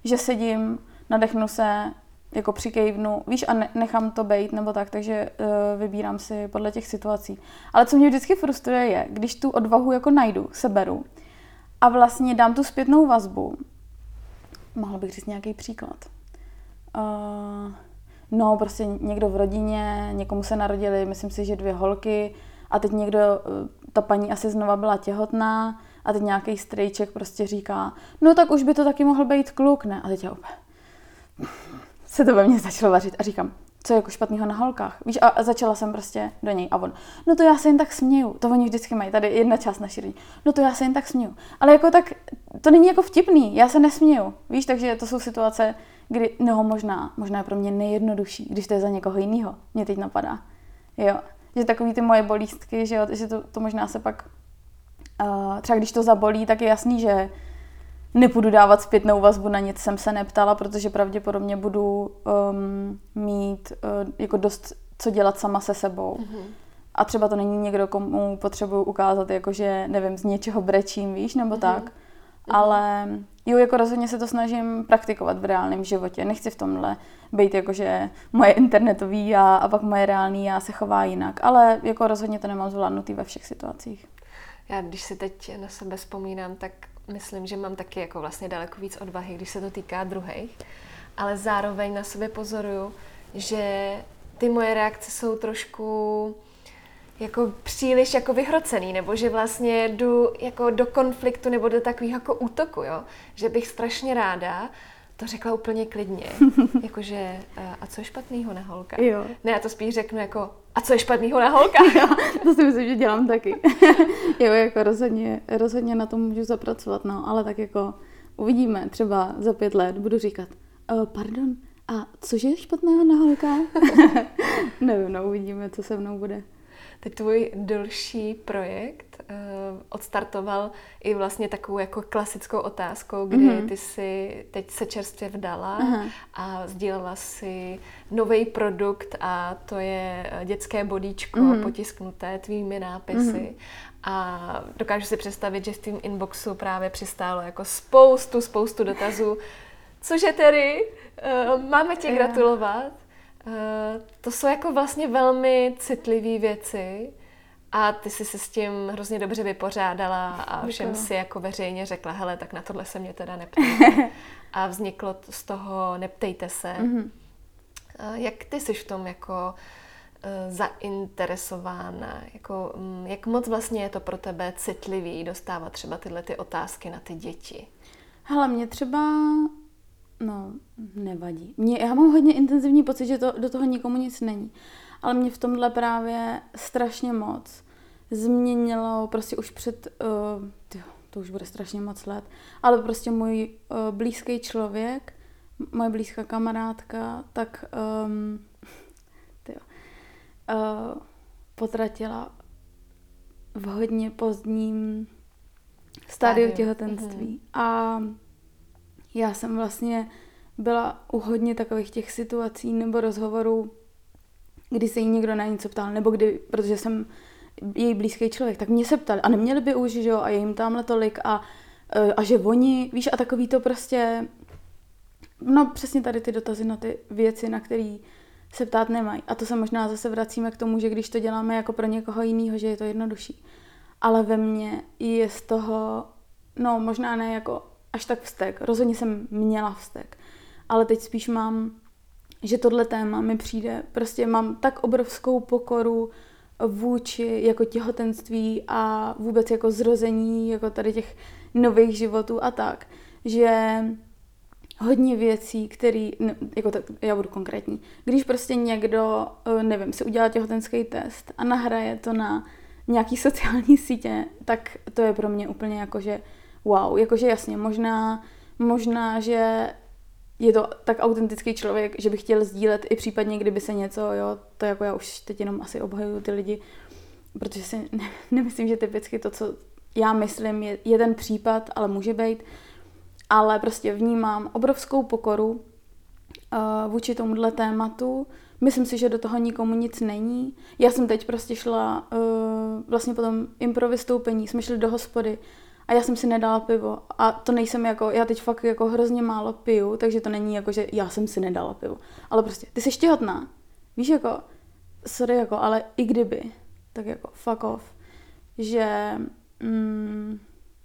že sedím, nadechnu se, jako přikejvnu, víš, a nechám to být nebo tak, takže uh, vybírám si podle těch situací. Ale co mě vždycky frustruje je, když tu odvahu jako najdu, seberu a vlastně dám tu zpětnou vazbu. Mohla bych říct nějaký příklad. Uh, no, prostě někdo v rodině, někomu se narodili, myslím si, že dvě holky a teď někdo, uh, ta paní asi znova byla těhotná a teď nějaký strejček prostě říká, no tak už by to taky mohl být kluk, ne? A teď já úplně se to ve mně začalo vařit a říkám, co je jako špatného na holkách. Víš, a začala jsem prostě do něj a on, no to já se jen tak směju, to oni vždycky mají, tady jedna část naší rodiny, no to já se jen tak směju. Ale jako tak, to není jako vtipný, já se nesměju, víš, takže to jsou situace, kdy, no možná, možná je pro mě nejjednodušší, když to je za někoho jiného, mě teď napadá. Jo, že takový ty moje bolístky, že, jo, že to, to možná se pak Uh, třeba když to zabolí, tak je jasný, že nepůjdu dávat zpětnou vazbu na nic, jsem se neptala, protože pravděpodobně budu um, mít uh, jako dost co dělat sama se sebou. Mm-hmm. A třeba to není někdo, komu potřebuju ukázat, jakože, nevím, z něčeho brečím, víš, nebo mm-hmm. tak. Mm-hmm. Ale jo, jako rozhodně se to snažím praktikovat v reálném životě. Nechci v tomhle být jako, že moje internetový já a pak moje reálný já se chová jinak. Ale jako rozhodně to nemám zvládnutý ve všech situacích. Já když si teď na sebe vzpomínám, tak myslím, že mám taky jako vlastně daleko víc odvahy, když se to týká druhých. Ale zároveň na sobě pozoruju, že ty moje reakce jsou trošku jako příliš jako vyhrocený, nebo že vlastně jdu jako do konfliktu nebo do takového jako útoku, jo? že bych strašně ráda to řekla úplně klidně, jakože a co je špatného na holka? Jo. Ne, já to spíš řeknu jako a co je špatného na holka? jo, to si myslím, že dělám taky. jo, jako rozhodně, rozhodně na tom můžu zapracovat, no, ale tak jako uvidíme, třeba za pět let budu říkat, uh, pardon, a cože je špatného na holka? Nevím, no, uvidíme, co se mnou bude. Teď tvůj další projekt odstartoval i vlastně takovou jako klasickou otázkou, kdy mm-hmm. ty si teď se čerstvě vdala uh-huh. a sdílela si nový produkt a to je eh, dětské bodíčko mm-hmm. potisknuté tvými nápisy. Mm-hmm. A dokážu si představit, že v tím inboxu právě přistálo jako spoustu, spoustu dotazů. Cože tedy? Uh, máme tě gratulovat. To jsou jako vlastně velmi citlivé věci a ty jsi se s tím hrozně dobře vypořádala a všem si jako veřejně řekla, hele, tak na tohle se mě teda neptejte. a vzniklo z toho neptejte se. Mm-hmm. Jak ty jsi v tom jako uh, zainteresována? Jako, um, jak moc vlastně je to pro tebe citlivý dostávat třeba tyhle ty otázky na ty děti? Hele, mě třeba No, nevadí. Mě, já mám hodně intenzivní pocit, že to, do toho nikomu nic není. Ale mě v tomhle právě strašně moc změnilo prostě už před, uh, tyjo, to už bude strašně moc let, ale prostě můj uh, blízký člověk, moje blízká kamarádka, tak um, tyjo, uh, potratila v hodně pozdním stádiu těhotenství. Mm-hmm. A já jsem vlastně byla u hodně takových těch situací nebo rozhovorů, kdy se jí někdo na něco ptal, nebo kdy, protože jsem její blízký člověk, tak mě se ptali a neměli by už, že jo, a je jim tamhle tolik a, e, a že oni, víš, a takový to prostě, no přesně tady ty dotazy na ty věci, na které se ptát nemají. A to se možná zase vracíme k tomu, že když to děláme jako pro někoho jiného, že je to jednodušší. Ale ve mně je z toho, no možná ne jako až tak vztek. Rozhodně jsem měla vztek. Ale teď spíš mám, že tohle téma mi přijde, prostě mám tak obrovskou pokoru vůči jako těhotenství a vůbec jako zrození jako tady těch nových životů a tak, že hodně věcí, který, no, jako tak, já budu konkrétní, když prostě někdo, eh, nevím, si udělá těhotenský test a nahraje to na nějaký sociální sítě, tak to je pro mě úplně jako, že wow, jakože jasně, možná, možná, že je to tak autentický člověk, že by chtěl sdílet i případně, kdyby se něco, jo, to jako já už teď jenom asi obhajuju ty lidi, protože si ne, nemyslím, že typicky to, co já myslím, je jeden případ, ale může být, ale prostě vnímám obrovskou pokoru uh, vůči tomuhle tématu. Myslím si, že do toho nikomu nic není. Já jsem teď prostě šla uh, vlastně po tom impro vystoupení, jsme šli do hospody a já jsem si nedala pivo. A to nejsem jako, já teď fakt jako hrozně málo piju, takže to není jako, že já jsem si nedala pivo. Ale prostě, ty jsi těhotná. Víš jako, sorry jako, ale i kdyby, tak jako fuck off. Že, mm,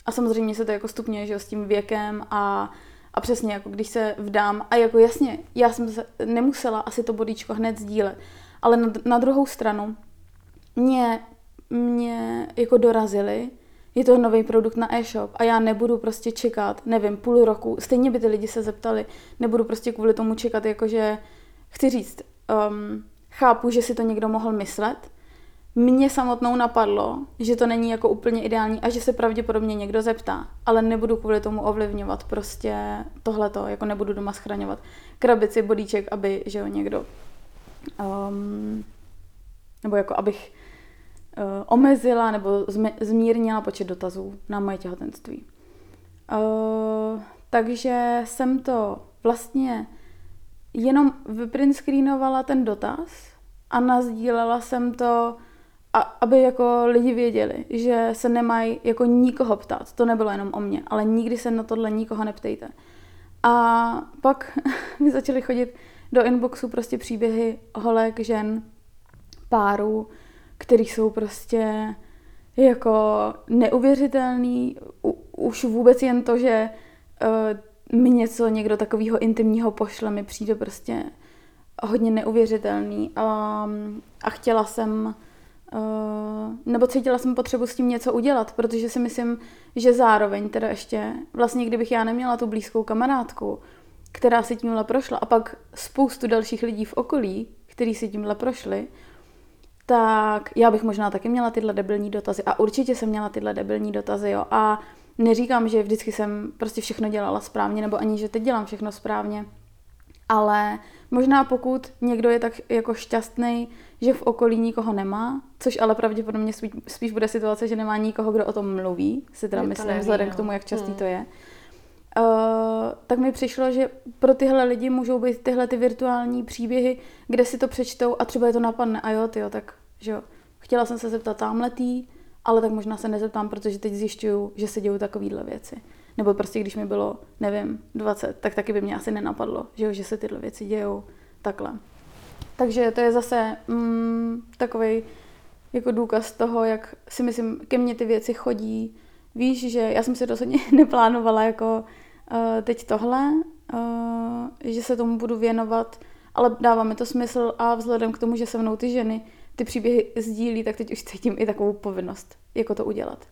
a samozřejmě se to jako stupňuje, že s tím věkem a, a přesně jako když se vdám a jako jasně, já jsem se nemusela asi to bodíčko hned sdílet, ale na, na druhou stranu mě, mě jako dorazili, je to nový produkt na e-shop a já nebudu prostě čekat, nevím, půl roku, stejně by ty lidi se zeptali, nebudu prostě kvůli tomu čekat, jakože, chci říct, um, chápu, že si to někdo mohl myslet, mě samotnou napadlo, že to není jako úplně ideální a že se pravděpodobně někdo zeptá, ale nebudu kvůli tomu ovlivňovat prostě tohleto, jako nebudu doma schraňovat krabici, bodíček, aby, že jo, někdo, um, nebo jako abych omezila nebo zmírnila počet dotazů na moje těhotenství. Uh, takže jsem to vlastně jenom vyprintscreenovala ten dotaz a nazdílela jsem to a, aby jako lidi věděli, že se nemají jako nikoho ptát. To nebylo jenom o mě, ale nikdy se na tohle nikoho neptejte. A pak mi začaly chodit do inboxu prostě příběhy holek, žen, párů, který jsou prostě jako neuvěřitelný. U, už vůbec jen to, že uh, mi něco někdo takového intimního pošle, mi přijde prostě hodně neuvěřitelný. A, a chtěla jsem Uh, nebo cítila jsem potřebu s tím něco udělat, protože si myslím, že zároveň teda ještě, vlastně kdybych já neměla tu blízkou kamarádku, která si tímhle prošla a pak spoustu dalších lidí v okolí, kteří si tímhle prošli, tak já bych možná taky měla tyhle debilní dotazy a určitě jsem měla tyhle debilní dotazy, jo. A neříkám, že vždycky jsem prostě všechno dělala správně, nebo ani, že teď dělám všechno správně, ale možná pokud někdo je tak jako šťastný, že v okolí nikoho nemá, což ale pravděpodobně spíš, spíš bude situace, že nemá nikoho, kdo o tom mluví, si teda myslím, neví, vzhledem no. k tomu, jak častý hmm. to je, uh, tak mi přišlo, že pro tyhle lidi můžou být tyhle ty virtuální příběhy, kde si to přečtou a třeba je to napadne a jo, tyjo, tak že jo. Chtěla jsem se zeptat tamhletý, ale tak možná se nezeptám, protože teď zjišťuju, že se dějou takovéhle věci. Nebo prostě když mi bylo, nevím, 20, tak taky by mě asi nenapadlo, že, jo, že se tyhle věci dějou takhle. Takže to je zase mm, takový jako důkaz toho, jak si myslím, ke mně ty věci chodí. Víš, že já jsem si rozhodně neplánovala jako teď tohle, uh, že se tomu budu věnovat, ale dává mi to smysl a vzhledem k tomu, že se mnou ty ženy ty příběhy sdílí, tak teď už cítím i takovou povinnost, jako to udělat.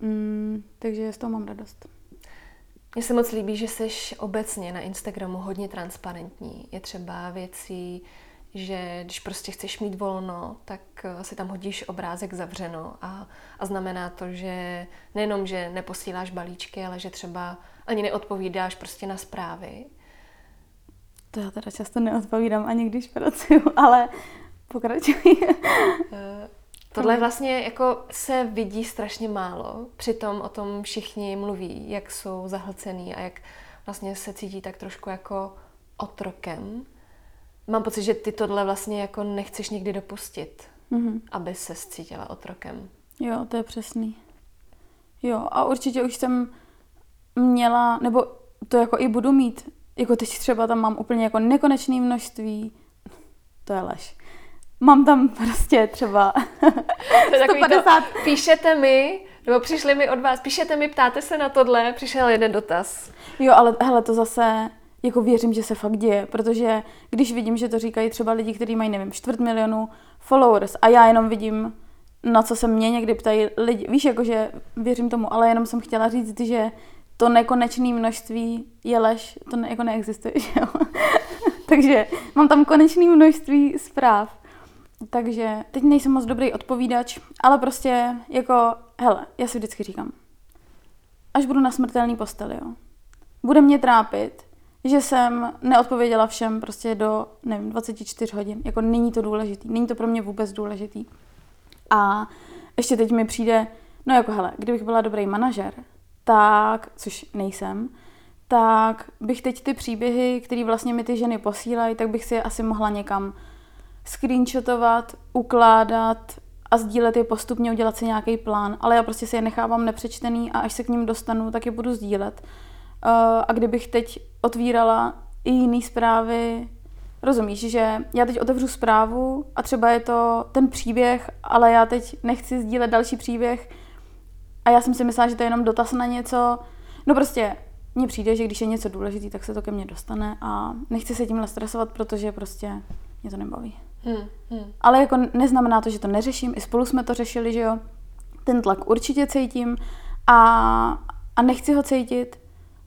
Mm, takže z toho mám radost. Mně se moc líbí, že jsi obecně na Instagramu hodně transparentní. Je třeba věcí, že když prostě chceš mít volno, tak eh, si tam hodíš obrázek zavřeno a, a znamená to, že nejenom, že neposíláš balíčky, ale že třeba ani neodpovídáš prostě na zprávy. To já teda často neodpovídám ani když pracuju, ale pokračuj. Eh, tohle vlastně jako se vidí strašně málo, přitom o tom všichni mluví, jak jsou zahlcený a jak vlastně se cítí tak trošku jako otrokem. Mám pocit, že ty tohle vlastně jako nechceš nikdy dopustit, mm-hmm. aby se cítila otrokem. Jo, to je přesný. Jo, a určitě už jsem měla, nebo to jako i budu mít, jako teď třeba tam mám úplně jako nekonečné množství, to je lež. Mám tam prostě třeba to je 150. To, píšete mi, nebo přišli mi od vás, píšete mi, ptáte se na tohle, přišel jeden dotaz. Jo, ale hele, to zase jako věřím, že se fakt děje, protože když vidím, že to říkají třeba lidi, kteří mají, nevím, čtvrt milionu followers a já jenom vidím, na co se mě někdy ptají lidi, víš, jakože věřím tomu, ale jenom jsem chtěla říct, že to nekonečné množství je lež, to ne, jako neexistuje, že jo? Takže mám tam konečné množství zpráv. Takže teď nejsem moc dobrý odpovídač, ale prostě jako, hele, já si vždycky říkám, až budu na smrtelný posteli, jo. Bude mě trápit, že jsem neodpověděla všem prostě do, nevím, 24 hodin. Jako není to důležitý, není to pro mě vůbec důležitý. A ještě teď mi přijde, no jako hele, kdybych byla dobrý manažer, tak, což nejsem, tak bych teď ty příběhy, které vlastně mi ty ženy posílají, tak bych si je asi mohla někam screenshotovat, ukládat a sdílet je postupně, udělat si nějaký plán, ale já prostě si je nechávám nepřečtený a až se k ním dostanu, tak je budu sdílet. Uh, a kdybych teď otvírala i jiné zprávy, rozumíš, že já teď otevřu zprávu a třeba je to ten příběh, ale já teď nechci sdílet další příběh a já jsem si myslela, že to je jenom dotaz na něco. No prostě mně přijde, že když je něco důležité, tak se to ke mně dostane a nechci se tímhle stresovat, protože prostě mě to nebaví. Hmm, hmm. Ale jako neznamená to, že to neřeším. I spolu jsme to řešili, že jo. Ten tlak určitě cítím a, a nechci ho cítit.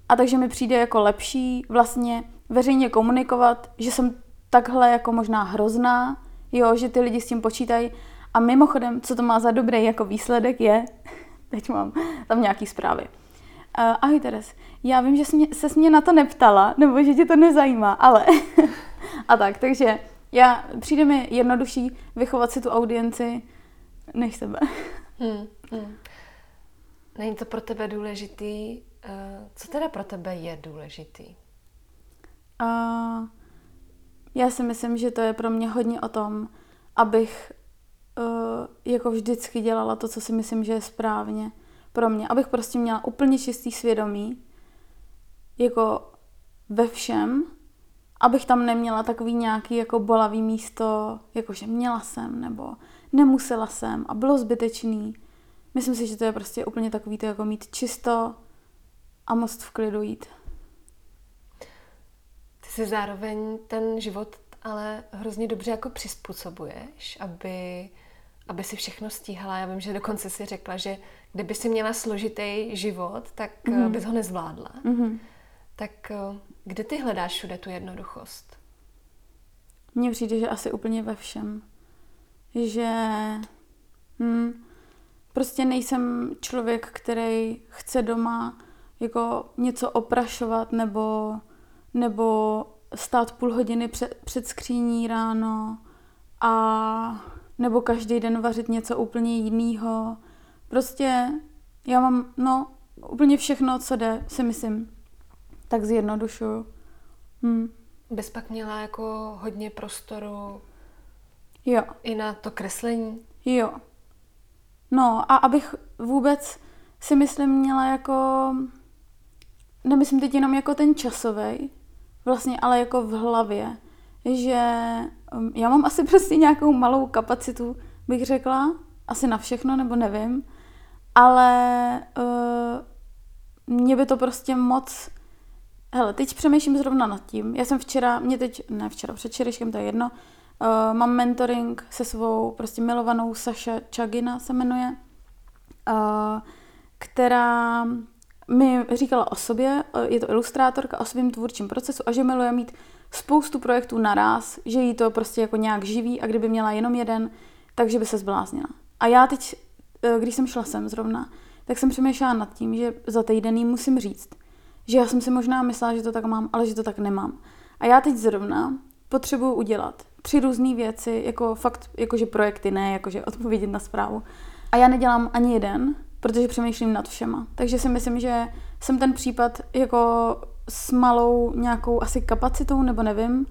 A takže mi přijde jako lepší vlastně veřejně komunikovat, že jsem takhle jako možná hrozná, jo, že ty lidi s tím počítají. A mimochodem, co to má za dobrý jako výsledek je, teď mám tam nějaký zprávy. Uh, ahoj Teres, já vím, že se mě na to neptala, nebo že tě to nezajímá, ale... a tak, takže já, přijde mi jednodušší vychovat si tu audienci než sebe. Hmm, hmm. Není to pro tebe důležitý? Uh, co teda pro tebe je důležitý? Uh, já si myslím, že to je pro mě hodně o tom, abych uh, jako vždycky dělala to, co si myslím, že je správně pro mě. Abych prostě měla úplně čistý svědomí, jako ve všem, abych tam neměla takový nějaký jako bolavý místo, jakože měla jsem nebo nemusela jsem a bylo zbytečný. Myslím si, že to je prostě úplně takový to jako mít čisto a moc v klidu jít. Ty si zároveň ten život ale hrozně dobře jako přizpůsobuješ, aby, aby si všechno stíhala. Já vím, že dokonce si řekla, že kdyby si měla složitý život, tak mm. bys ho nezvládla. Mm-hmm. Tak eh, kde ty hledáš všude tu jednoduchost? Mně přijde, že asi úplně ve všem. Že hm, prostě nejsem člověk, který chce doma jako něco oprašovat nebo, nebo stát půl hodiny před, před skříní ráno a nebo každý den vařit něco úplně jiného. Prostě já mám, no, úplně všechno, co jde, si myslím, tak zjednodušuju. Hm. Bys pak měla jako hodně prostoru jo. i na to kreslení? Jo. No a abych vůbec si myslím měla jako, nemyslím teď jenom jako ten časový, vlastně ale jako v hlavě, že um, já mám asi prostě nějakou malou kapacitu, bych řekla, asi na všechno, nebo nevím, ale uh, mě by to prostě moc Hele, teď přemýšlím zrovna nad tím. Já jsem včera, mě teď, ne včera, předčerejškem, to je jedno, uh, mám mentoring se svou prostě milovanou Saša Čagina se jmenuje, uh, která mi říkala o sobě, je to ilustrátorka, o svém tvůrčím procesu a že miluje mít spoustu projektů naraz, že jí to prostě jako nějak živí a kdyby měla jenom jeden, takže by se zbláznila. A já teď, když jsem šla sem zrovna, tak jsem přemýšlela nad tím, že za týden jí musím říct, že já jsem si možná myslela, že to tak mám, ale že to tak nemám. A já teď zrovna potřebuju udělat tři různé věci, jako fakt, jakože projekty, ne jakože odpovědět na zprávu. A já nedělám ani jeden, protože přemýšlím nad všema. Takže si myslím, že jsem ten případ jako s malou nějakou asi kapacitou, nebo nevím,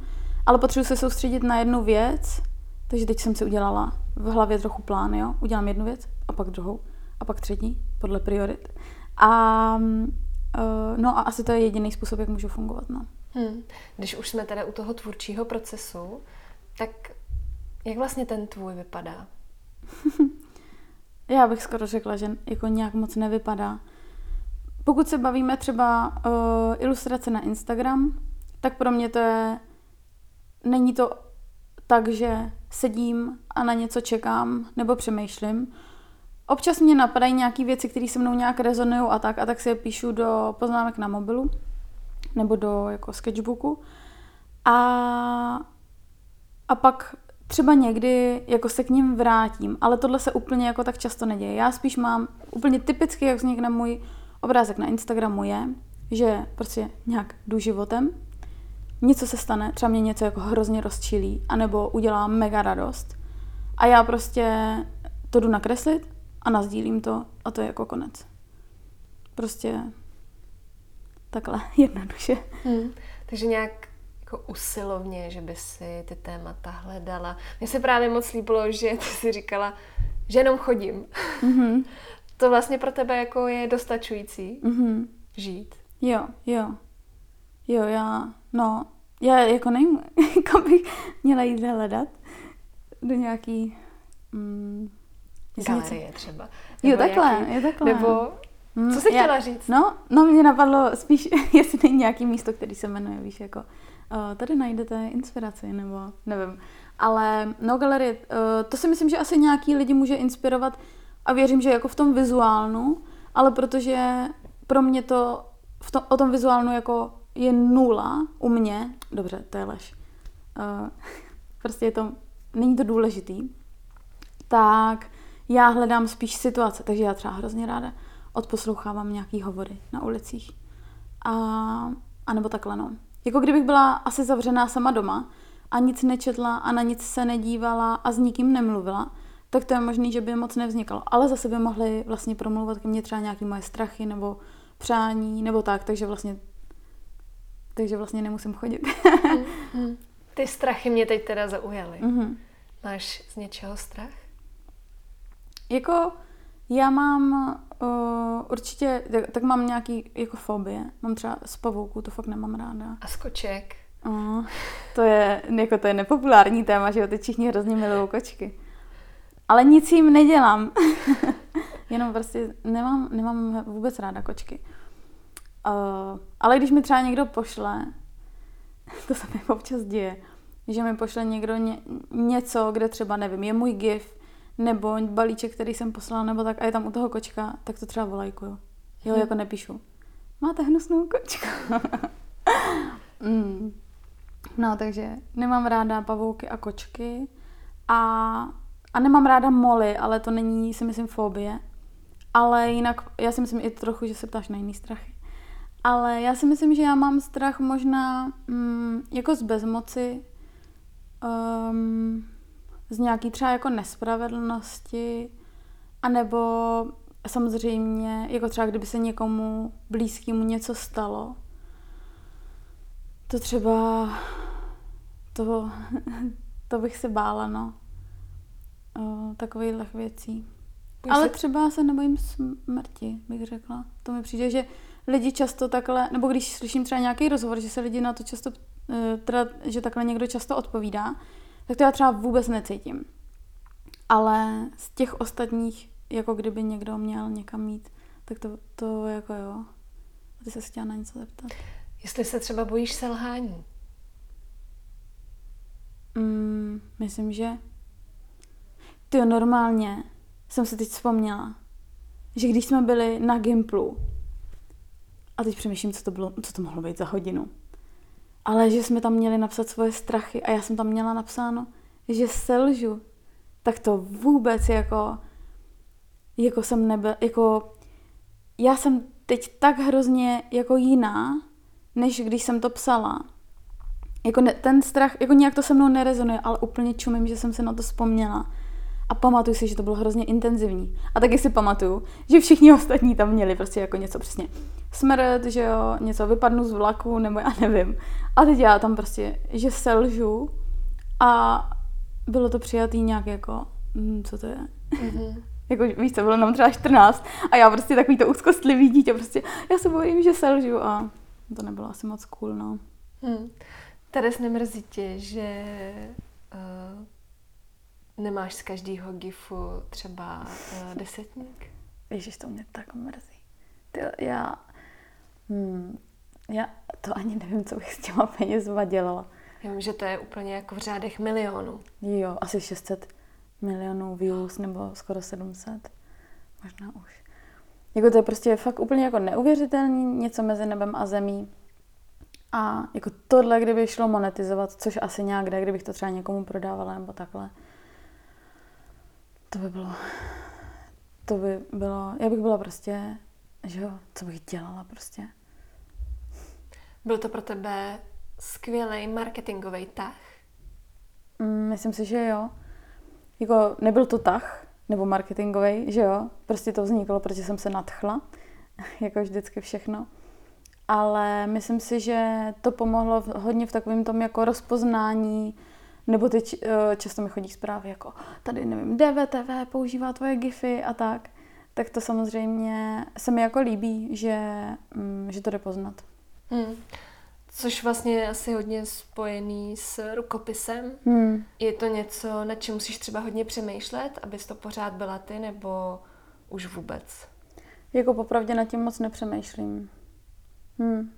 ale potřebuji se soustředit na jednu věc, takže teď jsem si udělala v hlavě trochu plán, jo. Udělám jednu věc a pak druhou a pak třetí, podle priorit. A Uh, no a asi to je jediný způsob, jak můžu fungovat. No. Hmm. Když už jsme teda u toho tvůrčího procesu, tak jak vlastně ten tvůj vypadá? Já bych skoro řekla, že jako nějak moc nevypadá. Pokud se bavíme třeba uh, ilustrace na Instagram, tak pro mě to je, není to tak, že sedím a na něco čekám nebo přemýšlím, Občas mě napadají nějaké věci, které se mnou nějak rezonují a tak, a tak si je píšu do poznámek na mobilu nebo do jako sketchbooku. A, a pak třeba někdy jako se k ním vrátím, ale tohle se úplně jako tak často neděje. Já spíš mám úplně typicky, jak vznikne můj obrázek na Instagramu je, že prostě nějak jdu životem, něco se stane, třeba mě něco jako hrozně rozčilí, anebo udělá mega radost a já prostě to jdu nakreslit a nazdílím to a to je jako konec. Prostě takhle jednoduše. Hmm. Takže nějak jako usilovně, že by si ty témata hledala. Mně se právě moc líbilo, že ty si říkala, že jenom chodím. Mm-hmm. to vlastně pro tebe jako je dostačující mm-hmm. žít. Jo, jo. Jo, já, no, já jako nevím, kam bych měla jít hledat do nějaký mm, Galerie něco... třeba. Nebo jo, takhle, nějaký, jo, takhle. Nebo hmm, co jsi chtěla říct? No, no, mě napadlo spíš, jestli není nějaký místo, který se jmenuje, víš, jako tady najdete inspiraci, nebo nevím. Ale no, galerie, uh, to si myslím, že asi nějaký lidi může inspirovat a věřím, že jako v tom vizuálnu, ale protože pro mě to v tom, o tom vizuálnu jako je nula u mě, dobře, to je lež, uh, prostě je to, není to důležitý, tak já hledám spíš situace, takže já třeba hrozně ráda odposlouchávám nějaký hovory na ulicích. A, a nebo takhle, no. Jako kdybych byla asi zavřená sama doma a nic nečetla a na nic se nedívala a s nikým nemluvila, tak to je možný, že by moc nevznikalo. Ale zase by mohly vlastně promluvat ke mně třeba nějaké moje strachy nebo přání nebo tak, takže vlastně takže vlastně nemusím chodit. mm, mm. Ty strachy mě teď teda zaujaly. Mm-hmm. Máš z něčeho strach? jako já mám uh, určitě, tak, tak mám nějaký jako fobie. Mám třeba z pavouků, to fakt nemám ráda. A skoček? Uh, to je, jako to je nepopulární téma, že jo, teď všichni hrozně milují kočky. Ale nic jim nedělám. Jenom prostě nemám, nemám vůbec ráda kočky. Uh, ale když mi třeba někdo pošle, to se mi občas děje, že mi pošle někdo ně, něco, kde třeba, nevím, je můj gif, nebo balíček, který jsem poslala, nebo tak a je tam u toho kočka, tak to třeba volajkuju. Jo, hmm. jako nepíšu. Máte hnusnou kočku. mm. No, takže nemám ráda pavouky a kočky a, a nemám ráda moly, ale to není, si myslím, fobie. Ale jinak, já si myslím i trochu, že se ptáš na jiný strachy. Ale já si myslím, že já mám strach možná mm, jako z bezmoci, um, z nějaký třeba jako nespravedlnosti, anebo samozřejmě, jako třeba kdyby se někomu blízkému něco stalo, to třeba, to, to bych se bála, no. O, takových věcí. Ale třeba se nebojím smrti, bych řekla. To mi přijde, že lidi často takhle, nebo když slyším třeba nějaký rozhovor, že se lidi na to často, eh, teda, že takhle někdo často odpovídá, tak to já třeba vůbec necítím. Ale z těch ostatních, jako kdyby někdo měl někam mít, tak to, to jako jo. A ty se chtěla na něco zeptat. Jestli se třeba bojíš selhání? Mm, myslím, že ty normálně jsem se teď vzpomněla, že když jsme byli na Gimplu, a teď přemýšlím, co to, bylo, co to mohlo být za hodinu, ale že jsme tam měli napsat svoje strachy a já jsem tam měla napsáno, že selžu, tak to vůbec jako, jako jsem nebyl, jako já jsem teď tak hrozně jako jiná, než když jsem to psala. Jako ne, ten strach, jako nějak to se mnou nerezonuje, ale úplně čumím, že jsem se na to vzpomněla. A pamatuju si, že to bylo hrozně intenzivní. A taky si pamatuju, že všichni ostatní tam měli prostě jako něco přesně smrt, že jo, něco vypadnu z vlaku, nebo já nevím. A teď já tam prostě, že selžu a bylo to přijatý nějak jako, hm, co to je? Mm-hmm. jako víš co, bylo nám třeba 14 a já prostě takový to úzkostlivý dítě, prostě já se bojím, že selžu a to nebylo asi moc cool, no. Hmm. Teres, nemrzí tě, že uh, nemáš z každého gifu třeba uh, desetník? Ježiš, to mě tak mrzí. Ty, já, hmm, já to ani nevím, co bych s těma penězma dělala. Já vím, že to je úplně jako v řádech milionů. Jo, asi 600 milionů views nebo skoro 700. Možná už. Jako to je prostě fakt úplně jako neuvěřitelný, něco mezi nebem a zemí. A jako tohle, kdyby šlo monetizovat, což asi nějak jde, kdybych to třeba někomu prodávala nebo takhle, to by bylo, to by bylo, já bych byla prostě, že jo, co bych dělala prostě. Byl to pro tebe skvělý marketingový tah? Mm, myslím si, že jo. Jako nebyl to tah, nebo marketingový, že jo. Prostě to vzniklo, protože jsem se nadchla, jako vždycky všechno ale myslím si, že to pomohlo hodně v takovém tom jako rozpoznání, nebo teď eh, často mi chodí zprávy jako tady, nevím, DVTV používá tvoje gify a tak, tak to samozřejmě se mi jako líbí, že, mm, že to jde poznat. Hmm. Což vlastně je asi hodně spojený s rukopisem. Hmm. Je to něco, na čem musíš třeba hodně přemýšlet, abys to pořád byla ty, nebo už vůbec? Jako popravdě nad tím moc nepřemýšlím. Hmm.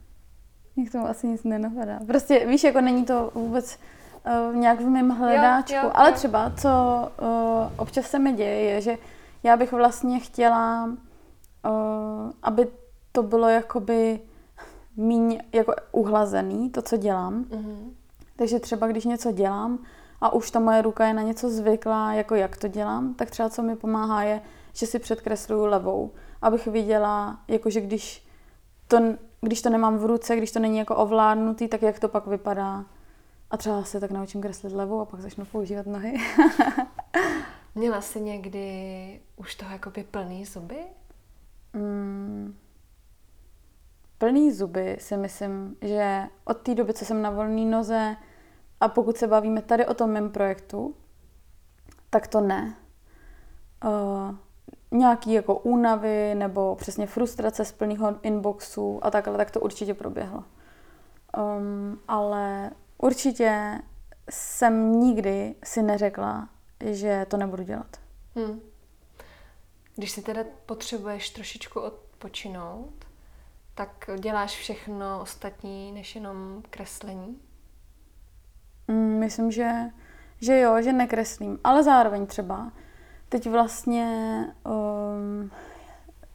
Mě k tomu asi nic nenapadá. Prostě víš, jako není to vůbec uh, nějak v mém hledáčku, jo, jo, ale jo. třeba, co uh, občas se mi děje, je, že já bych vlastně chtěla, uh, aby to bylo jakoby míň jako uhlazený, to, co dělám. Mm-hmm. Takže třeba, když něco dělám a už ta moje ruka je na něco zvyklá, jako jak to dělám, tak třeba co mi pomáhá je, že si předkresluju levou, abych viděla, jakože když to když to nemám v ruce, když to není jako ovládnutý, tak jak to pak vypadá. A třeba se tak naučím kreslit levou a pak začnu používat nohy. Měla jsi někdy už toho jakoby plný zuby? Mm, plný zuby si myslím, že od té doby, co jsem na volné noze a pokud se bavíme tady o tom mém projektu, tak to ne. uh, nějaký jako únavy nebo přesně frustrace z plného inboxu a takhle, tak to určitě proběhlo. Um, ale určitě jsem nikdy si neřekla, že to nebudu dělat. Hmm. Když si teda potřebuješ trošičku odpočinout, tak děláš všechno ostatní než jenom kreslení? Mm, myslím, že, že jo, že nekreslím, ale zároveň třeba teď vlastně, um,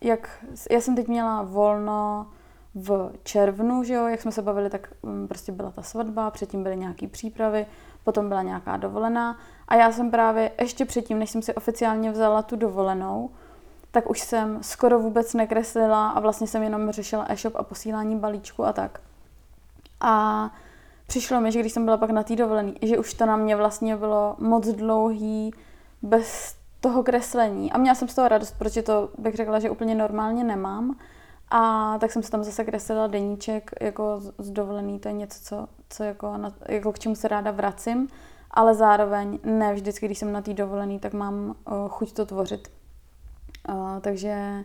jak já jsem teď měla volno v červnu, že jo, jak jsme se bavili, tak um, prostě byla ta svatba, předtím byly nějaké přípravy, potom byla nějaká dovolená a já jsem právě ještě předtím, než jsem si oficiálně vzala tu dovolenou, tak už jsem skoro vůbec nekreslila a vlastně jsem jenom řešila e-shop a posílání balíčku a tak. A přišlo mi, že když jsem byla pak na té dovolený, že už to na mě vlastně bylo moc dlouhý bez toho kreslení. A měla jsem z toho radost, protože to bych řekla, že úplně normálně nemám. A tak jsem se tam zase kreslila deníček jako z dovolený, to je něco, co, co jako, na, jako k čemu se ráda vracím, ale zároveň ne vždycky, když jsem na té dovolený, tak mám uh, chuť to tvořit. Uh, takže,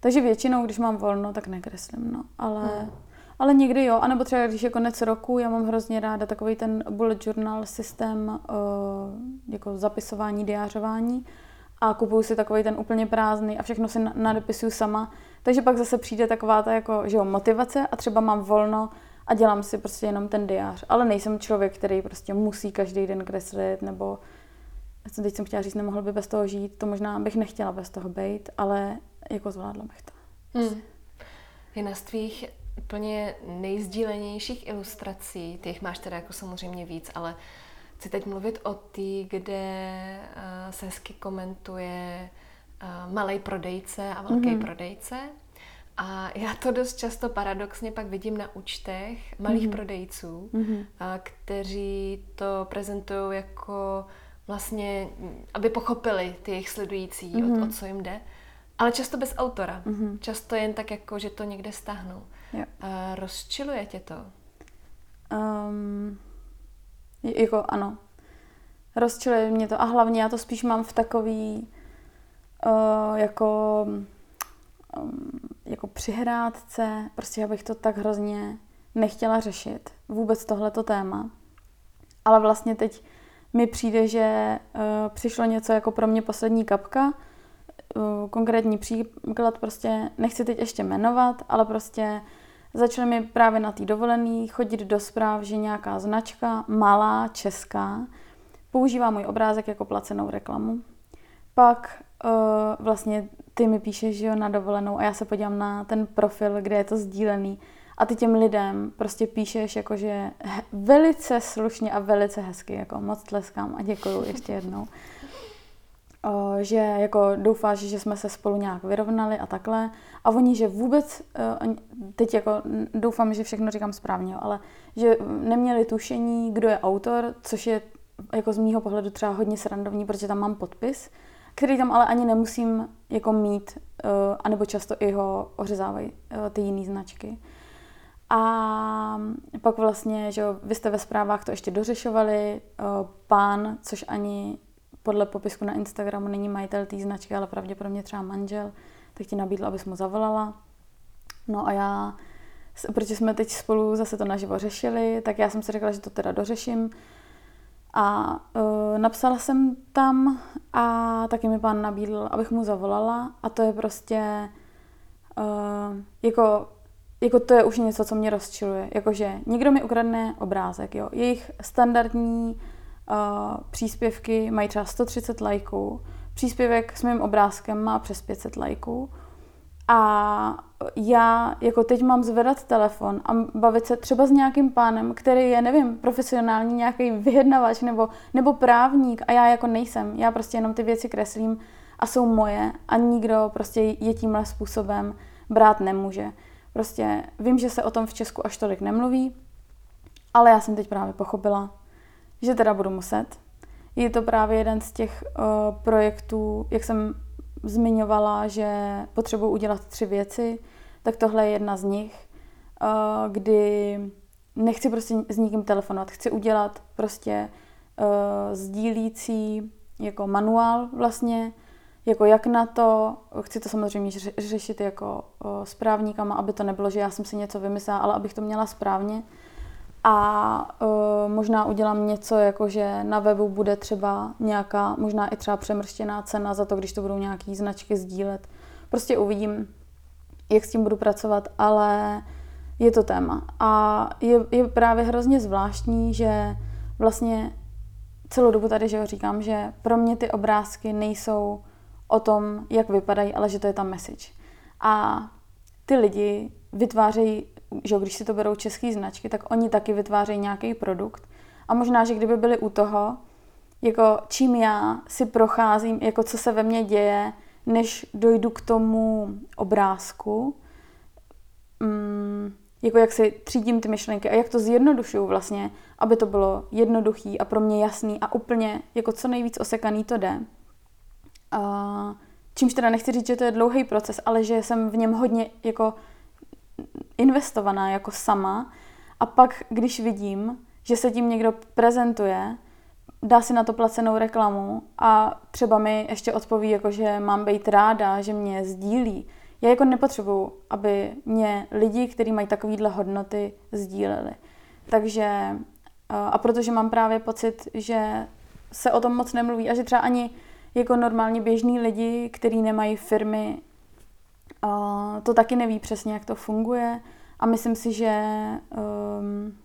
takže většinou, když mám volno, tak nekreslím, no. Ale, hmm. ale někdy jo, anebo třeba když je konec roku, já mám hrozně ráda takový ten bullet journal systém uh, jako zapisování, diářování a kupuju si takový ten úplně prázdný a všechno si nadepisuju sama. Takže pak zase přijde taková ta jako, že jo, motivace a třeba mám volno a dělám si prostě jenom ten diář. Ale nejsem člověk, který prostě musí každý den kreslit nebo teď jsem chtěla říct, nemohl by bez toho žít, to možná bych nechtěla bez toho být, ale jako zvládla bych to. Hmm. Jedna z tvých úplně nejsdílenějších ilustrací, těch máš teda jako samozřejmě víc, ale chci teď mluvit o té, kde uh, se hezky komentuje malý prodejce a velký mm-hmm. prodejce. A já to dost často paradoxně pak vidím na účtech malých mm-hmm. prodejců, mm-hmm. Kteří to prezentují jako vlastně, aby pochopili ty jejich sledující, mm-hmm. o, mhm. o co jim jde. Ale často bez autora. Mm-hmm. Často jen tak jako, že to někde stáhnou. Uh, rozčiluje tě to? Um, jako ano. Rozčiluje mě to a hlavně já to spíš mám v takový uh, jako um, jako přihrádce, prostě já bych to tak hrozně nechtěla řešit, vůbec tohleto téma. Ale vlastně teď mi přijde, že uh, přišlo něco jako pro mě poslední kapka, uh, konkrétní příklad prostě nechci teď ještě jmenovat, ale prostě Začaly mi právě na té dovolený chodit do zpráv, že nějaká značka, malá, česká, používá můj obrázek jako placenou reklamu. Pak vlastně ty mi píšeš, že jo, na dovolenou a já se podívám na ten profil, kde je to sdílený a ty těm lidem prostě píšeš jakože velice slušně a velice hezky, jako moc tleskám a děkuju ještě jednou že jako doufáš, že jsme se spolu nějak vyrovnali a takhle. A oni, že vůbec, e, teď jako doufám, že všechno říkám správně, ale že neměli tušení, kdo je autor, což je jako z mýho pohledu třeba hodně srandovní, protože tam mám podpis, který tam ale ani nemusím jako mít, e, anebo často i ho ořezávají e, ty jiné značky. A pak vlastně, že vy jste ve zprávách to ještě dořešovali, pán, což ani podle popisku na Instagramu není majitel té značky, ale pravděpodobně třeba manžel, tak ti nabídl, abys mu zavolala. No a já, protože jsme teď spolu zase to naživo řešili, tak já jsem si řekla, že to teda dořeším. A uh, napsala jsem tam a taky mi pán nabídl, abych mu zavolala a to je prostě uh, jako, jako to je už něco, co mě rozčiluje. Jakože někdo mi ukradne obrázek, jo. Jejich standardní uh, příspěvky mají třeba 130 lajků, příspěvek s mým obrázkem má přes 500 lajků a já jako teď mám zvedat telefon a bavit se třeba s nějakým pánem, který je, nevím, profesionální nějaký vyjednavač nebo, nebo právník a já jako nejsem. Já prostě jenom ty věci kreslím a jsou moje a nikdo prostě je tímhle způsobem brát nemůže. Prostě vím, že se o tom v Česku až tolik nemluví, ale já jsem teď právě pochopila, že teda budu muset. Je to právě jeden z těch uh, projektů, jak jsem zmiňovala, že potřebuji udělat tři věci, tak tohle je jedna z nich, uh, kdy nechci prostě s nikým telefonovat, chci udělat prostě uh, sdílící jako manuál vlastně, jako jak na to, chci to samozřejmě řešit jako s právníkama, aby to nebylo, že já jsem si něco vymyslela, ale abych to měla správně. A uh, možná udělám něco, jako že na webu bude třeba nějaká, možná i třeba přemrštěná cena za to, když to budou nějaký značky sdílet. Prostě uvidím, jak s tím budu pracovat, ale je to téma. A je, je právě hrozně zvláštní, že vlastně celou dobu tady že jo, říkám, že pro mě ty obrázky nejsou o tom, jak vypadají, ale že to je ta message. A ty lidi vytvářejí, že když si to berou české značky, tak oni taky vytvářejí nějaký produkt. A možná, že kdyby byli u toho, jako čím já si procházím, jako co se ve mně děje, než dojdu k tomu obrázku, mm, jako jak si třídím ty myšlenky a jak to zjednodušuju vlastně, aby to bylo jednoduchý a pro mě jasný a úplně jako co nejvíc osekaný to jde. Uh, čímž teda nechci říct, že to je dlouhý proces, ale že jsem v něm hodně jako investovaná jako sama a pak, když vidím, že se tím někdo prezentuje, dá si na to placenou reklamu a třeba mi ještě odpoví, jako že mám být ráda, že mě sdílí. Já jako nepotřebuju, aby mě lidi, kteří mají takovýhle hodnoty, sdíleli. Takže a protože mám právě pocit, že se o tom moc nemluví a že třeba ani jako normálně běžní lidi, kteří nemají firmy, to taky neví přesně, jak to funguje. A myslím si, že um,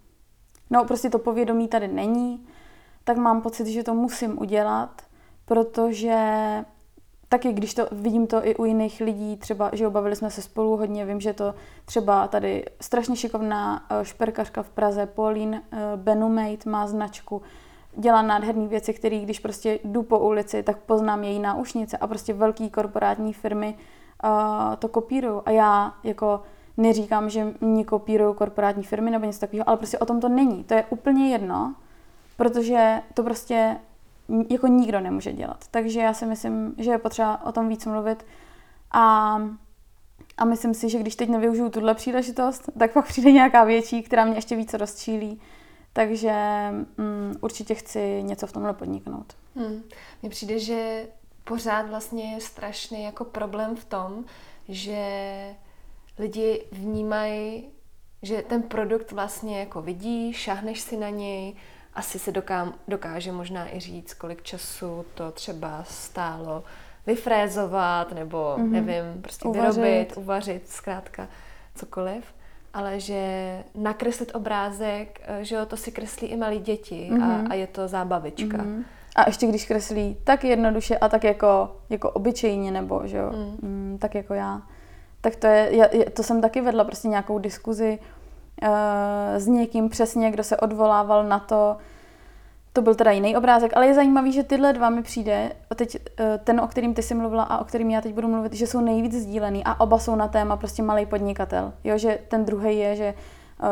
no prostě to povědomí tady není, tak mám pocit, že to musím udělat, protože taky když to vidím to i u jiných lidí, třeba, že obavili jsme se spolu hodně, vím, že to třeba tady strašně šikovná eh, šperkařka v Praze, Pauline eh, Benumate má značku, dělá nádherné věci, které když prostě jdu po ulici, tak poznám její náušnice a prostě velký korporátní firmy uh, to kopírují. A já jako neříkám, že mě kopírují korporátní firmy nebo něco takového, ale prostě o tom to není. To je úplně jedno, protože to prostě jako nikdo nemůže dělat. Takže já si myslím, že je potřeba o tom víc mluvit a, a myslím si, že když teď nevyužiju tuhle příležitost, tak pak přijde nějaká větší, která mě ještě více rozčílí. Takže um, určitě chci něco v tomhle podniknout. Hmm. Mně přijde, že pořád vlastně je strašný jako problém v tom, že lidi vnímají, že ten produkt vlastně jako vidí, šáhneš si na něj, asi se doká, dokáže možná i říct, kolik času to třeba stálo vyfrézovat, nebo mm-hmm. nevím, prostě uvařit. vyrobit, uvařit, zkrátka cokoliv. Ale že nakreslit obrázek, eh, že jo, to si kreslí i malí děti mm-hmm. a, mhm. a je to zábavička. Mm-hmm. A ještě když kreslí tak jednoduše a tak jako, jako obyčejně, nebo že jo, mm. Mm, tak jako já. Tak to je, já, to jsem taky vedla prostě nějakou diskuzi s někým přesně, kdo se odvolával na to, to byl teda jiný obrázek, ale je zajímavý, že tyhle dva mi přijde, a teď eh, ten, o kterým ty jsi mluvila a o kterým já teď budu mluvit, že jsou nejvíc sdílený a oba jsou na téma prostě malý podnikatel. Jo, že ten druhý je, že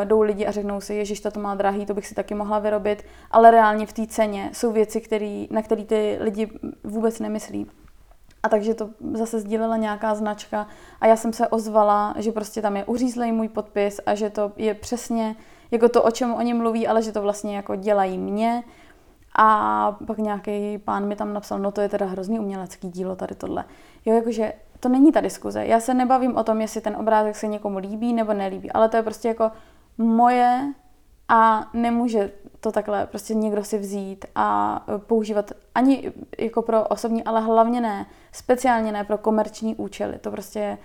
eh, jdou lidi a řeknou si, ježiš, to má drahý, to bych si taky mohla vyrobit, ale reálně v té ceně jsou věci, který, na které ty lidi vůbec nemyslí. A takže to zase sdílela nějaká značka a já jsem se ozvala, že prostě tam je uřízlej můj podpis a že to je přesně jako to, o čem oni mluví, ale že to vlastně jako dělají mě a pak nějaký pán mi tam napsal, no to je teda hrozný umělecký dílo tady tohle. Jo, jakože to není ta diskuze. Já se nebavím o tom, jestli ten obrázek se někomu líbí nebo nelíbí, ale to je prostě jako moje a nemůže to takhle prostě někdo si vzít a používat ani jako pro osobní, ale hlavně ne, speciálně ne pro komerční účely. To prostě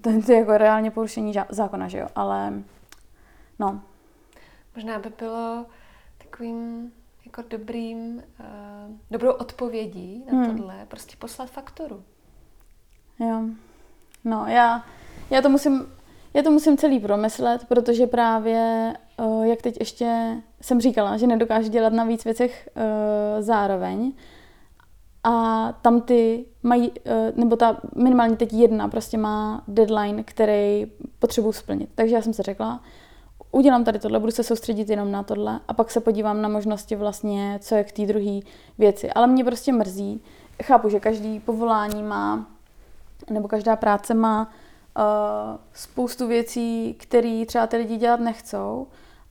to, to je jako reálně porušení zákona, že jo, ale no. Možná by bylo takovým jako dobrým, uh, dobrou odpovědí na hmm. tohle prostě poslat fakturu. Jo. No, já, já to musím, já to musím celý promyslet, protože právě, uh, jak teď ještě jsem říkala, že nedokážu dělat na víc věcech uh, zároveň, a tam ty mají, nebo ta minimálně teď jedna prostě má deadline, který potřebuji splnit. Takže já jsem se řekla, udělám tady tohle, budu se soustředit jenom na tohle a pak se podívám na možnosti vlastně, co je k té druhé věci. Ale mě prostě mrzí, chápu, že každý povolání má, nebo každá práce má spoustu věcí, které třeba ty lidi dělat nechcou,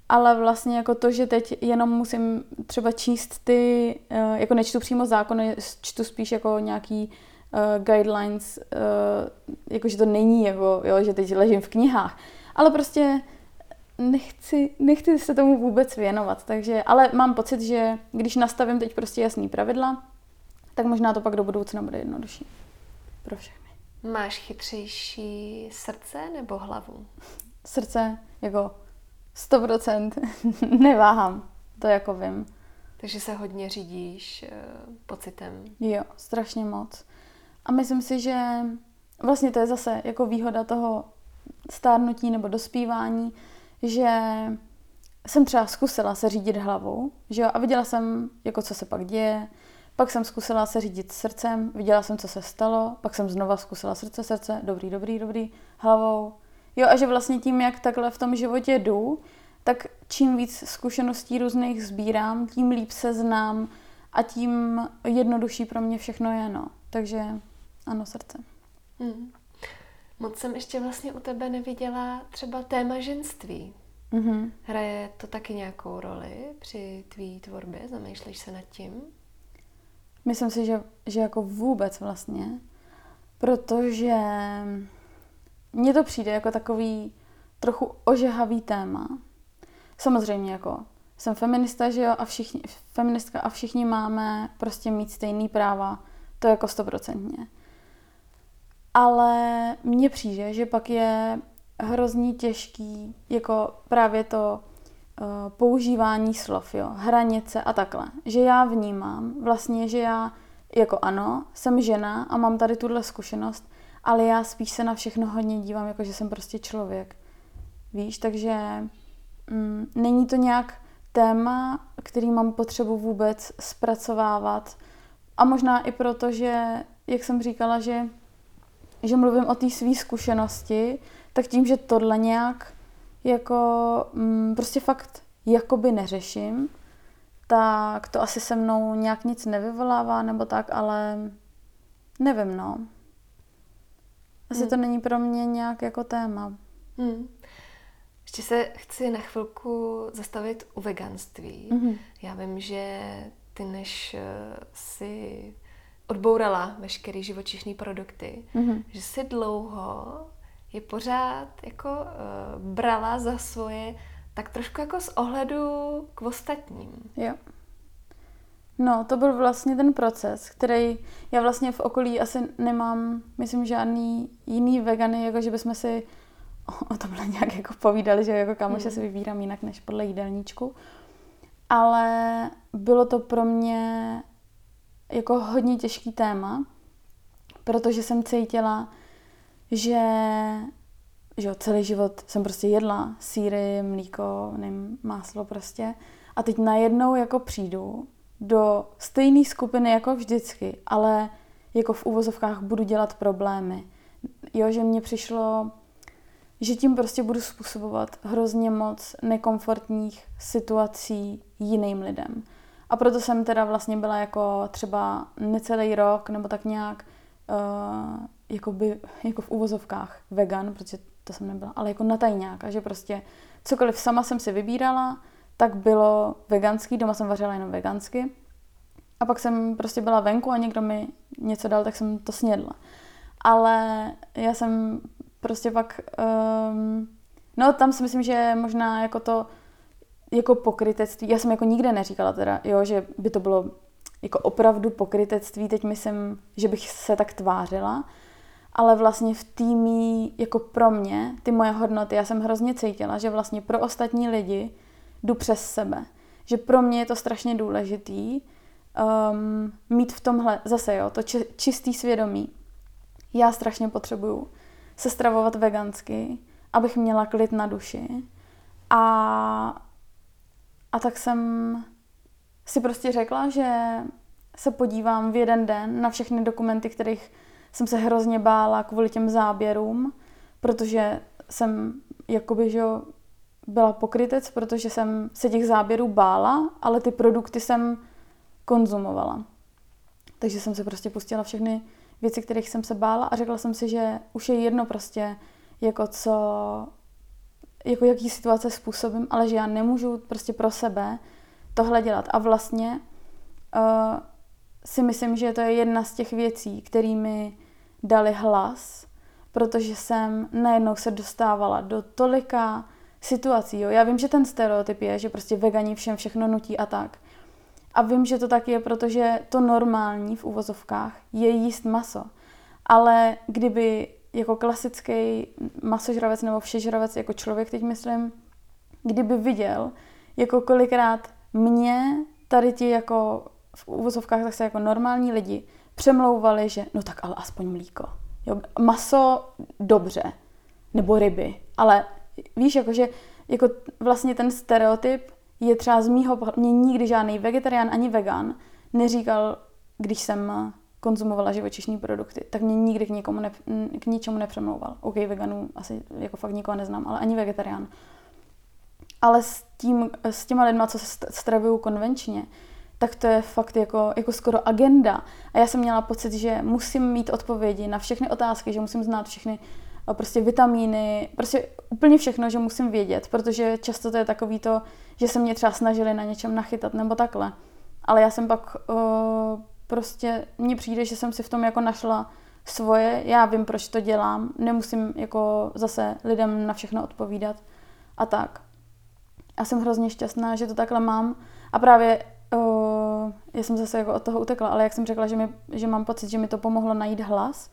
ale vlastně jako to, že teď jenom musím třeba číst ty, uh, jako nečtu přímo zákony, čtu spíš jako nějaký uh, guidelines, uh, jakože to není jako, jo, že teď ležím v knihách, ale prostě nechci, nechci se tomu vůbec věnovat, takže, ale mám pocit, že když nastavím teď prostě jasný pravidla, tak možná to pak do budoucna bude jednodušší pro všechny. Máš chytřejší srdce nebo hlavu? Srdce jako 100% neváhám, to jako vím. Takže se hodně řídíš uh, pocitem. Jo, strašně moc. A myslím si, že vlastně to je zase jako výhoda toho stárnutí nebo dospívání, že jsem třeba zkusila se řídit hlavou, že jo, a viděla jsem, jako co se pak děje, pak jsem zkusila se řídit srdcem, viděla jsem, co se stalo, pak jsem znova zkusila srdce, srdce, dobrý, dobrý, dobrý, hlavou. Jo, a že vlastně tím, jak takhle v tom životě jdu, tak čím víc zkušeností různých sbírám, tím líp se znám a tím jednodušší pro mě všechno je, no. Takže ano, srdce. Hmm. Moc jsem ještě vlastně u tebe neviděla třeba téma ženství. Mm-hmm. Hraje to taky nějakou roli při tvý tvorbě? Zamýšlíš se nad tím? Myslím si, že, že jako vůbec vlastně, protože mně to přijde jako takový trochu ožehavý téma. Samozřejmě jako jsem feminista, že jo, a všichni, feministka a všichni máme prostě mít stejný práva, to jako stoprocentně. Ale mně přijde, že pak je hrozně těžký jako právě to používání slov, jo, hranice a takhle. Že já vnímám vlastně, že já jako ano, jsem žena a mám tady tuhle zkušenost, ale já spíš se na všechno hodně dívám, jako že jsem prostě člověk. Víš, takže mm, není to nějak téma, který mám potřebu vůbec zpracovávat. A možná i proto, že, jak jsem říkala, že, že mluvím o té své zkušenosti, tak tím, že tohle nějak jako mm, prostě fakt jakoby neřeším, tak to asi se mnou nějak nic nevyvolává nebo tak, ale nevím, no. Asi hmm. to není pro mě nějak jako téma. Hmm. Ještě se chci na chvilku zastavit u veganství. Mm-hmm. Já vím, že ty než eh, si odbourala veškeré živočišné produkty, mm-hmm. že si dlouho je pořád jako uh, brala za svoje tak trošku jako z ohledu k ostatním. Jo. No, to byl vlastně ten proces, který já vlastně v okolí asi nemám, myslím, žádný jiný vegany, jako že bychom si o tomhle nějak jako povídali, že jako kamoše mm. si vybírám jinak než podle jídelníčku. Ale bylo to pro mě jako hodně těžký téma, protože jsem cítila, že, že celý život jsem prostě jedla síry, mlíko, nevím, máslo prostě. A teď najednou jako přijdu do stejné skupiny jako vždycky, ale jako v uvozovkách budu dělat problémy. Jo, že mně přišlo, že tím prostě budu způsobovat hrozně moc nekomfortních situací jiným lidem. A proto jsem teda vlastně byla jako třeba necelý rok nebo tak nějak uh, jakoby, jako v uvozovkách vegan, protože to jsem nebyla, ale jako na. A že prostě cokoliv sama jsem si vybírala, tak bylo veganský, doma jsem vařila jenom vegansky. A pak jsem prostě byla venku a někdo mi něco dal, tak jsem to snědla. Ale já jsem prostě pak, um, no tam si myslím, že možná jako to, jako pokrytectví, já jsem jako nikde neříkala teda, jo, že by to bylo jako opravdu pokrytectví, teď myslím, že bych se tak tvářila, ale vlastně v týmí, jako pro mě, ty moje hodnoty, já jsem hrozně cítila, že vlastně pro ostatní lidi jdu přes sebe. Že pro mě je to strašně důležitý um, mít v tomhle, zase jo, to či, čistý svědomí. Já strašně potřebuju se stravovat vegansky, abych měla klid na duši. A, a tak jsem si prostě řekla, že se podívám v jeden den na všechny dokumenty, kterých jsem se hrozně bála kvůli těm záběrům, protože jsem jakoby, že byla pokrytec, protože jsem se těch záběrů bála, ale ty produkty jsem konzumovala. Takže jsem se prostě pustila všechny věci, kterých jsem se bála a řekla jsem si, že už je jedno prostě, jako co, jako jaký situace způsobím, ale že já nemůžu prostě pro sebe tohle dělat. A vlastně uh, si myslím, že to je jedna z těch věcí, kterými dali hlas, protože jsem najednou se dostávala do tolika situací. Jo. Já vím, že ten stereotyp je, že prostě vegani všem všechno nutí a tak. A vím, že to tak je, protože to normální v uvozovkách je jíst maso. Ale kdyby jako klasický masožravec nebo všežravec, jako člověk teď myslím, kdyby viděl, jako kolikrát mě tady ti jako v uvozovkách zase jako normální lidi přemlouvali, že no tak ale aspoň mlíko. Jo, maso dobře, nebo ryby, ale víš, jakože jako vlastně ten stereotyp je třeba z mýho mě nikdy žádný vegetarián ani vegan neříkal, když jsem konzumovala živočišní produkty, tak mě nikdy k, nikomu ne, k ničemu nepřemlouval. OK, veganů asi jako fakt nikoho neznám, ale ani vegetarián. Ale s, tím, s těma lidma, co se stravují konvenčně, tak to je fakt jako, jako skoro agenda. A já jsem měla pocit, že musím mít odpovědi na všechny otázky, že musím znát všechny prostě vitamíny, prostě úplně všechno, že musím vědět, protože často to je takový to, že se mě třeba snažili na něčem nachytat nebo takhle. Ale já jsem pak uh, prostě, mně přijde, že jsem si v tom jako našla svoje, já vím, proč to dělám, nemusím jako zase lidem na všechno odpovídat a tak. A jsem hrozně šťastná, že to takhle mám a právě já jsem zase jako od toho utekla, ale jak jsem řekla, že, mi, že mám pocit, že mi to pomohlo najít hlas,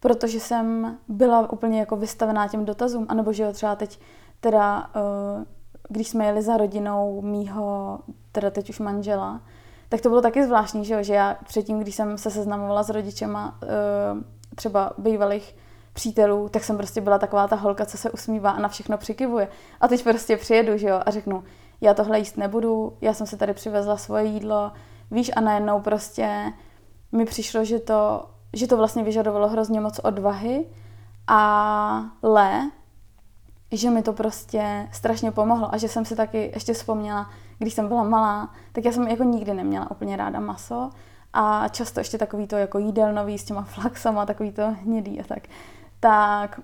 protože jsem byla úplně jako vystavená těm dotazům, anebo že jo, třeba teď teda, když jsme jeli za rodinou mýho, teda teď už manžela, tak to bylo taky zvláštní, že, jo? že já předtím, když jsem se seznamovala s rodičema uh, třeba bývalých přítelů, tak jsem prostě byla taková ta holka, co se usmívá a na všechno přikivuje. A teď prostě přijedu, že jo, a řeknu, já tohle jíst nebudu, já jsem se tady přivezla svoje jídlo, víš, a najednou prostě mi přišlo, že to, že to vlastně vyžadovalo hrozně moc odvahy, ale že mi to prostě strašně pomohlo a že jsem si taky ještě vzpomněla, když jsem byla malá, tak já jsem jako nikdy neměla úplně ráda maso a často ještě takový to jako jídelnový s těma flaxama, takový to hnědý a tak. Tak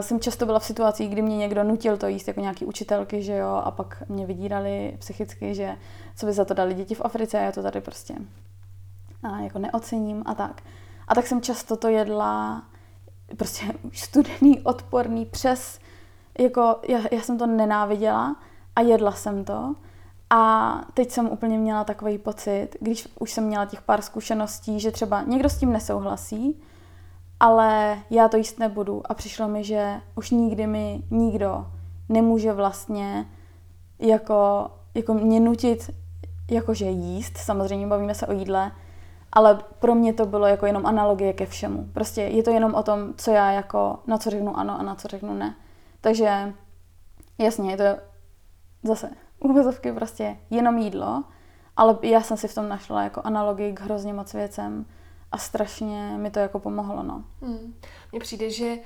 jsem často byla v situacích, kdy mě někdo nutil to jíst, jako nějaký učitelky, že jo, a pak mě vydírali psychicky, že co by za to dali děti v Africe a já to tady prostě a jako neocením a tak. A tak jsem často to jedla prostě studený, odporný, přes, jako já, já jsem to nenáviděla a jedla jsem to. A teď jsem úplně měla takový pocit, když už jsem měla těch pár zkušeností, že třeba někdo s tím nesouhlasí, ale já to jíst nebudu. A přišlo mi, že už nikdy mi nikdo nemůže vlastně jako, jako mě nutit jakože jíst, samozřejmě bavíme se o jídle, ale pro mě to bylo jako jenom analogie ke všemu. Prostě je to jenom o tom, co já jako, na co řeknu ano a na co řeknu ne. Takže jasně, je to zase úvozovky prostě jenom jídlo, ale já jsem si v tom našla jako analogii k hrozně moc věcem a strašně mi to jako pomohlo, no. Hmm. Mně přijde, že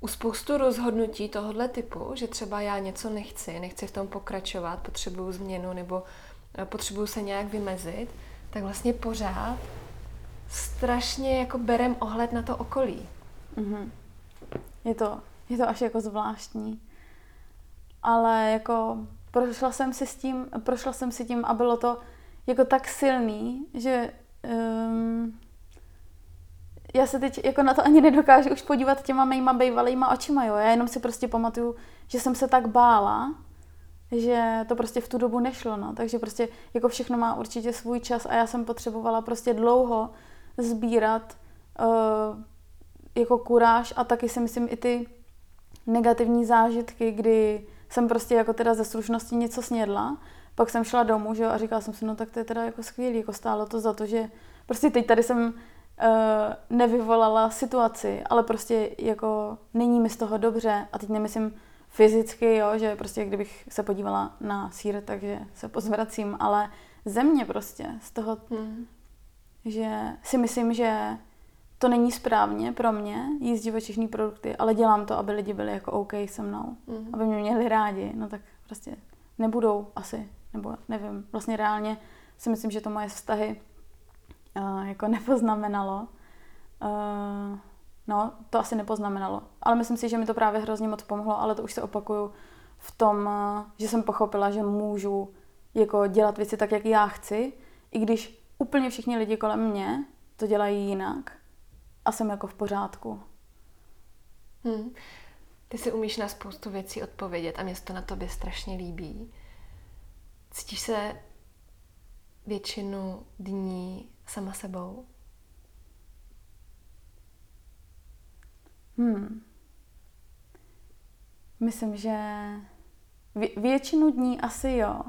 u spoustu rozhodnutí tohohle typu, že třeba já něco nechci, nechci v tom pokračovat, potřebuju změnu nebo eh, potřebuju se nějak vymezit, tak vlastně pořád strašně jako berem ohled na to okolí. Mm-hmm. Je to, je to až jako zvláštní. Ale jako prošla jsem si s tím, prošla jsem si tím a bylo to jako tak silný, že um, já se teď jako na to ani nedokážu už podívat těma mýma bejvalýma očima, jo. Já jenom si prostě pamatuju, že jsem se tak bála, že to prostě v tu dobu nešlo, no. Takže prostě jako všechno má určitě svůj čas a já jsem potřebovala prostě dlouho sbírat uh, jako kuráž a taky si myslím i ty negativní zážitky, kdy jsem prostě jako teda ze slušnosti něco snědla, pak jsem šla domů, že jo, a říkala jsem si, no tak to je teda jako skvělý, jako stálo to za to, že prostě teď tady jsem uh, nevyvolala situaci, ale prostě jako není mi z toho dobře a teď nemyslím fyzicky, jo, že prostě kdybych se podívala na sír, takže se pozvracím, ale země prostě z toho, hmm. že si myslím, že to není správně pro mě jíst živočišní produkty, ale dělám to, aby lidi byli jako OK se mnou, mm. aby mě měli rádi, no tak prostě nebudou asi, nebo nevím, vlastně reálně si myslím, že to moje vztahy jako nepoznamenalo. Uh, no, to asi nepoznamenalo, ale myslím si, že mi to právě hrozně moc pomohlo, ale to už se opakuju v tom, uh, že jsem pochopila, že můžu jako dělat věci tak, jak já chci, i když úplně všichni lidi kolem mě to dělají jinak a jsem jako v pořádku. Hmm. Ty si umíš na spoustu věcí odpovědět a mě to na tobě strašně líbí. Cítíš se většinu dní sama sebou? Hmm. Myslím, že vě- většinu dní asi jo,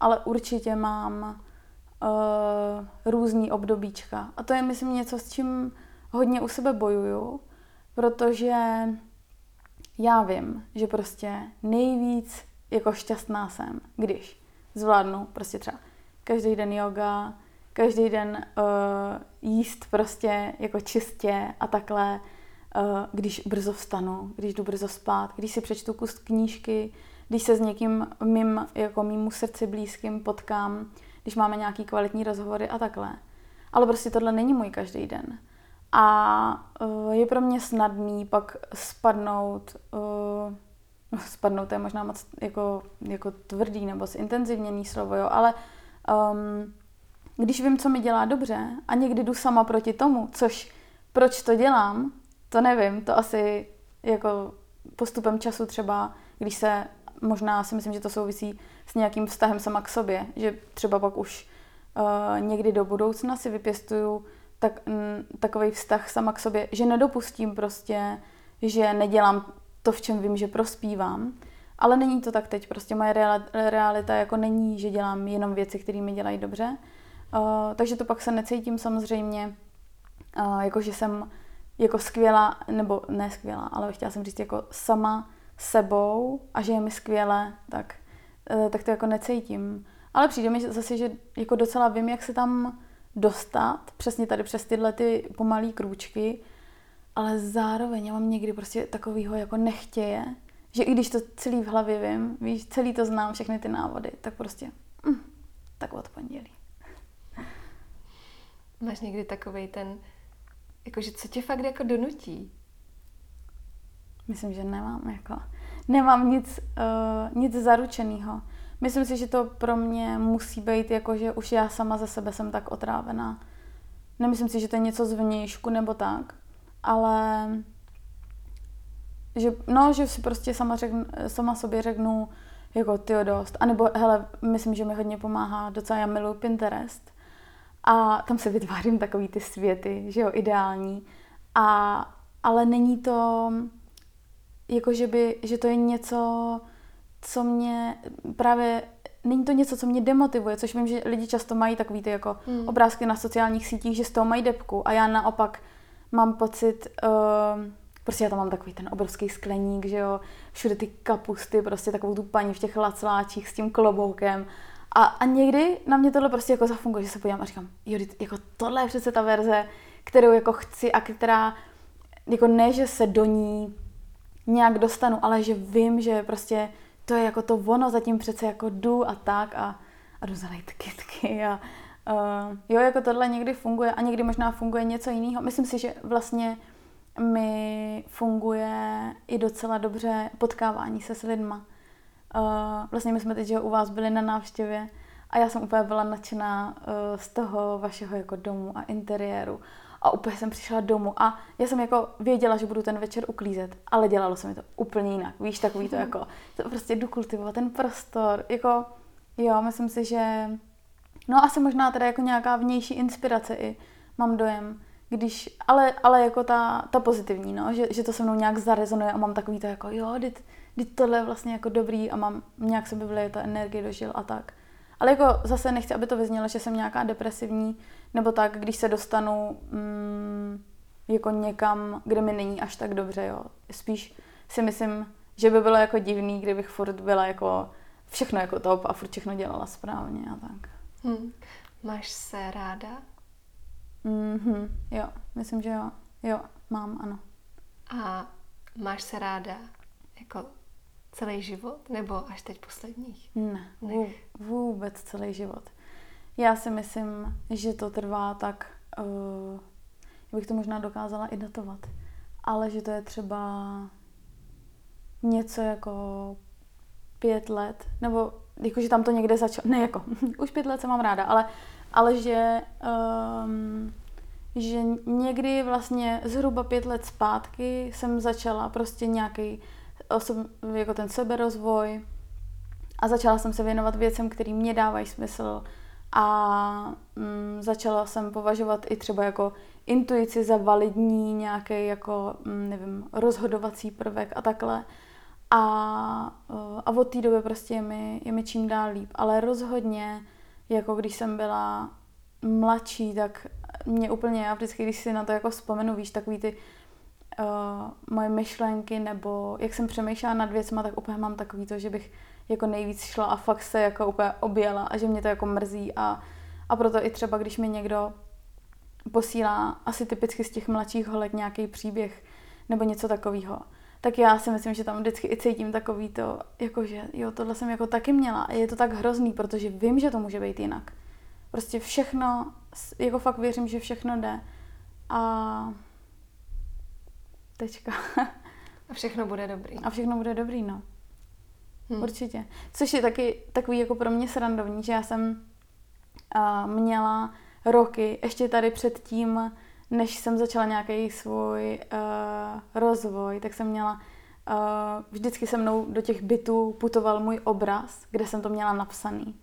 ale určitě mám uh, různý obdobíčka. A to je, myslím, něco, s čím hodně u sebe bojuju, protože já vím, že prostě nejvíc jako šťastná jsem, když zvládnu prostě třeba každý den yoga, každý den uh, jíst prostě jako čistě a takhle, uh, když brzo vstanu, když jdu brzo spát, když si přečtu kus knížky, když se s někým mým, jako mýmu srdci blízkým potkám, když máme nějaký kvalitní rozhovory a takhle. Ale prostě tohle není můj každý den. A uh, je pro mě snadný pak spadnout, uh, spadnout je možná moc jako, jako tvrdý nebo zintenzivněný slovo, jo, ale um, když vím, co mi dělá dobře a někdy jdu sama proti tomu, což proč to dělám, to nevím, to asi jako postupem času třeba, když se, možná si myslím, že to souvisí s nějakým vztahem sama k sobě, že třeba pak už uh, někdy do budoucna si vypěstuju tak, m, takový vztah sama k sobě, že nedopustím prostě, že nedělám to, v čem vím, že prospívám, ale není to tak teď, prostě moje realita jako není, že dělám jenom věci, které mi dělají dobře, uh, takže to pak se necítím samozřejmě, uh, jako že jsem jako skvělá, nebo ne skvělá, ale chtěla jsem říct jako sama sebou a že je mi skvěle, tak, uh, tak to jako necítím. Ale přijde mi zase, že jako docela vím, jak se tam dostat, přesně tady přes tyhle ty pomalé krůčky, ale zároveň já mám někdy prostě takovýho jako nechtěje, že i když to celý v hlavě vím, víš, celý to znám, všechny ty návody, tak prostě, mm, tak od pondělí. Máš někdy takový ten, jakože co tě fakt jako donutí? Myslím, že nemám jako, nemám nic, uh, nic zaručeného. Myslím si, že to pro mě musí být jako, že už já sama ze sebe jsem tak otrávená. Nemyslím si, že to je něco z vnějšku nebo tak, ale že, no, že si prostě sama, řeknu, sama sobě řeknu, jako ty dost. A nebo, hele, myslím, že mi hodně pomáhá docela, já miluji Pinterest. A tam se vytvářím takový ty světy, že jo, ideální. A, ale není to, jako že by, že to je něco, co mě právě není to něco, co mě demotivuje, což vím, že lidi často mají takový ty jako hmm. obrázky na sociálních sítích, že z toho mají depku a já naopak mám pocit, uh, prostě já tam mám takový ten obrovský skleník, že jo, všude ty kapusty, prostě takovou tu paní v těch lacláčích s tím kloboukem a, a někdy na mě tohle prostě jako zafunguje, že se podívám a říkám, jo, jako tohle je přece ta verze, kterou jako chci a která jako ne, že se do ní nějak dostanu, ale že vím, že prostě to je jako to ono, zatím přece jako jdu a tak a, a jdu zalejt kytky a uh, jo, jako tohle někdy funguje a někdy možná funguje něco jiného. Myslím si, že vlastně mi funguje i docela dobře potkávání se s lidma. Uh, vlastně my jsme teď že u vás byli na návštěvě a já jsem úplně byla nadšená uh, z toho vašeho jako domu a interiéru a úplně jsem přišla domů a já jsem jako věděla, že budu ten večer uklízet, ale dělalo se mi to úplně jinak. Víš, takový to mhm. jako, to prostě jdu kultivovat ten prostor, jako jo, myslím si, že no asi možná teda jako nějaká vnější inspirace i mám dojem, když, ale, ale jako ta, ta pozitivní, no, že, že to se mnou nějak zarezonuje a mám takový to jako jo, teď, teď tohle je vlastně jako dobrý a mám, nějak se vleje ta energie dožil a tak. Ale jako zase nechci, aby to vyznělo, že jsem nějaká depresivní, nebo tak, když se dostanu mm, jako někam, kde mi není až tak dobře, jo. Spíš si myslím, že by bylo jako divný, kdybych furt byla jako všechno jako top a furt všechno dělala správně a tak. Hmm. Máš se ráda? Mhm, jo, myslím, že jo. Jo, mám, ano. A máš se ráda jako celý život nebo až teď posledních? Ne, ne. vůbec celý život. Já si myslím, že to trvá tak, uh, bych to možná dokázala i datovat, ale že to je třeba něco jako pět let, nebo jako, že tam to někde začalo, ne jako, už pět let se mám ráda, ale, ale že, um, že někdy vlastně zhruba pět let zpátky jsem začala prostě nějaký osob, jako ten seberozvoj a začala jsem se věnovat věcem, které mě dávají smysl a mm, začala jsem považovat i třeba jako intuici za validní nějaký jako, mm, nevím, rozhodovací prvek a takhle. A, a od té doby prostě je mi, je mi čím dál líp. Ale rozhodně, jako když jsem byla mladší, tak mě úplně, já vždycky, když si na to jako vzpomenu, víš, takový ty uh, moje myšlenky, nebo jak jsem přemýšlela nad věcma, tak úplně mám takový to, že bych jako nejvíc šla a fakt se jako úplně objela a že mě to jako mrzí. A, a proto i třeba, když mi někdo posílá asi typicky z těch mladších holek nějaký příběh nebo něco takového, tak já si myslím, že tam vždycky i cítím takový to, jakože jo, tohle jsem jako taky měla. A je to tak hrozný, protože vím, že to může být jinak. Prostě všechno, jako fakt věřím, že všechno jde. A tečka. A všechno bude dobrý. A všechno bude dobrý, no. Hmm. Určitě. Což je taky takový jako pro mě srandovní, že já jsem uh, měla roky, ještě tady před tím, než jsem začala nějaký svůj uh, rozvoj, tak jsem měla uh, vždycky se mnou do těch bytů putoval můj obraz, kde jsem to měla napsaný.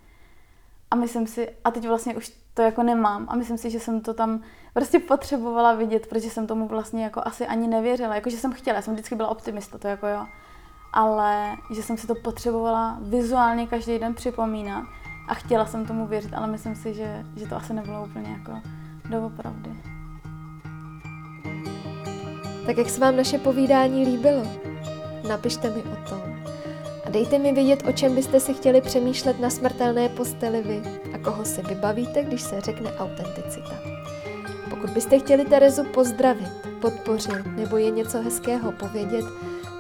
A myslím si, a teď vlastně už to jako nemám a myslím si, že jsem to tam prostě potřebovala vidět, protože jsem tomu vlastně jako asi ani nevěřila. Jakože jsem chtěla, jsem vždycky byla optimista, to jako jo. Ale že jsem si to potřebovala vizuálně každý den připomínat a chtěla jsem tomu věřit, ale myslím si, že, že to asi nebylo úplně jako doopravdy. Tak jak se vám naše povídání líbilo? Napište mi o tom. A dejte mi vědět, o čem byste si chtěli přemýšlet na smrtelné posteli vy a koho si vybavíte, když se řekne autenticita. Pokud byste chtěli Terezu pozdravit, podpořit nebo je něco hezkého povědět,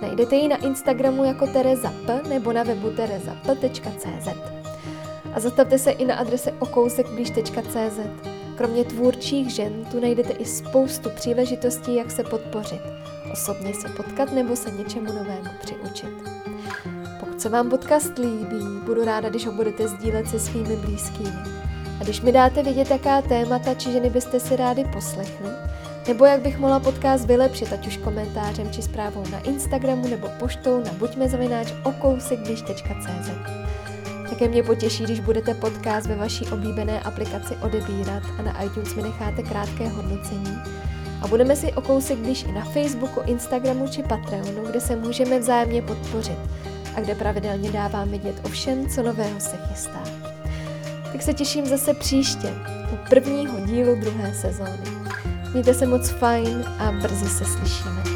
najdete ji na Instagramu jako Tereza P nebo na webu terezap.cz. A zastavte se i na adrese okousekblíž.cz. Kromě tvůrčích žen tu najdete i spoustu příležitostí, jak se podpořit, osobně se potkat nebo se něčemu novému přiučit. Pokud se vám podcast líbí, budu ráda, když ho budete sdílet se svými blízkými. Když mi dáte vědět, jaká témata či ženy byste si rádi poslechli, nebo jak bych mohla podcast vylepšit, ať už komentářem či zprávou na Instagramu nebo poštou na buďmezavináč. Také mě potěší, když budete podcast ve vaší oblíbené aplikaci odebírat a na iTunes mi necháte krátké hodnocení. A budeme si o kousek blíž i na Facebooku, Instagramu či Patreonu, kde se můžeme vzájemně podpořit a kde pravidelně dávám vidět o všem, co nového se chystá. Tak se těším zase příště, u prvního dílu druhé sezóny. Mějte se moc fajn a brzy se slyšíme.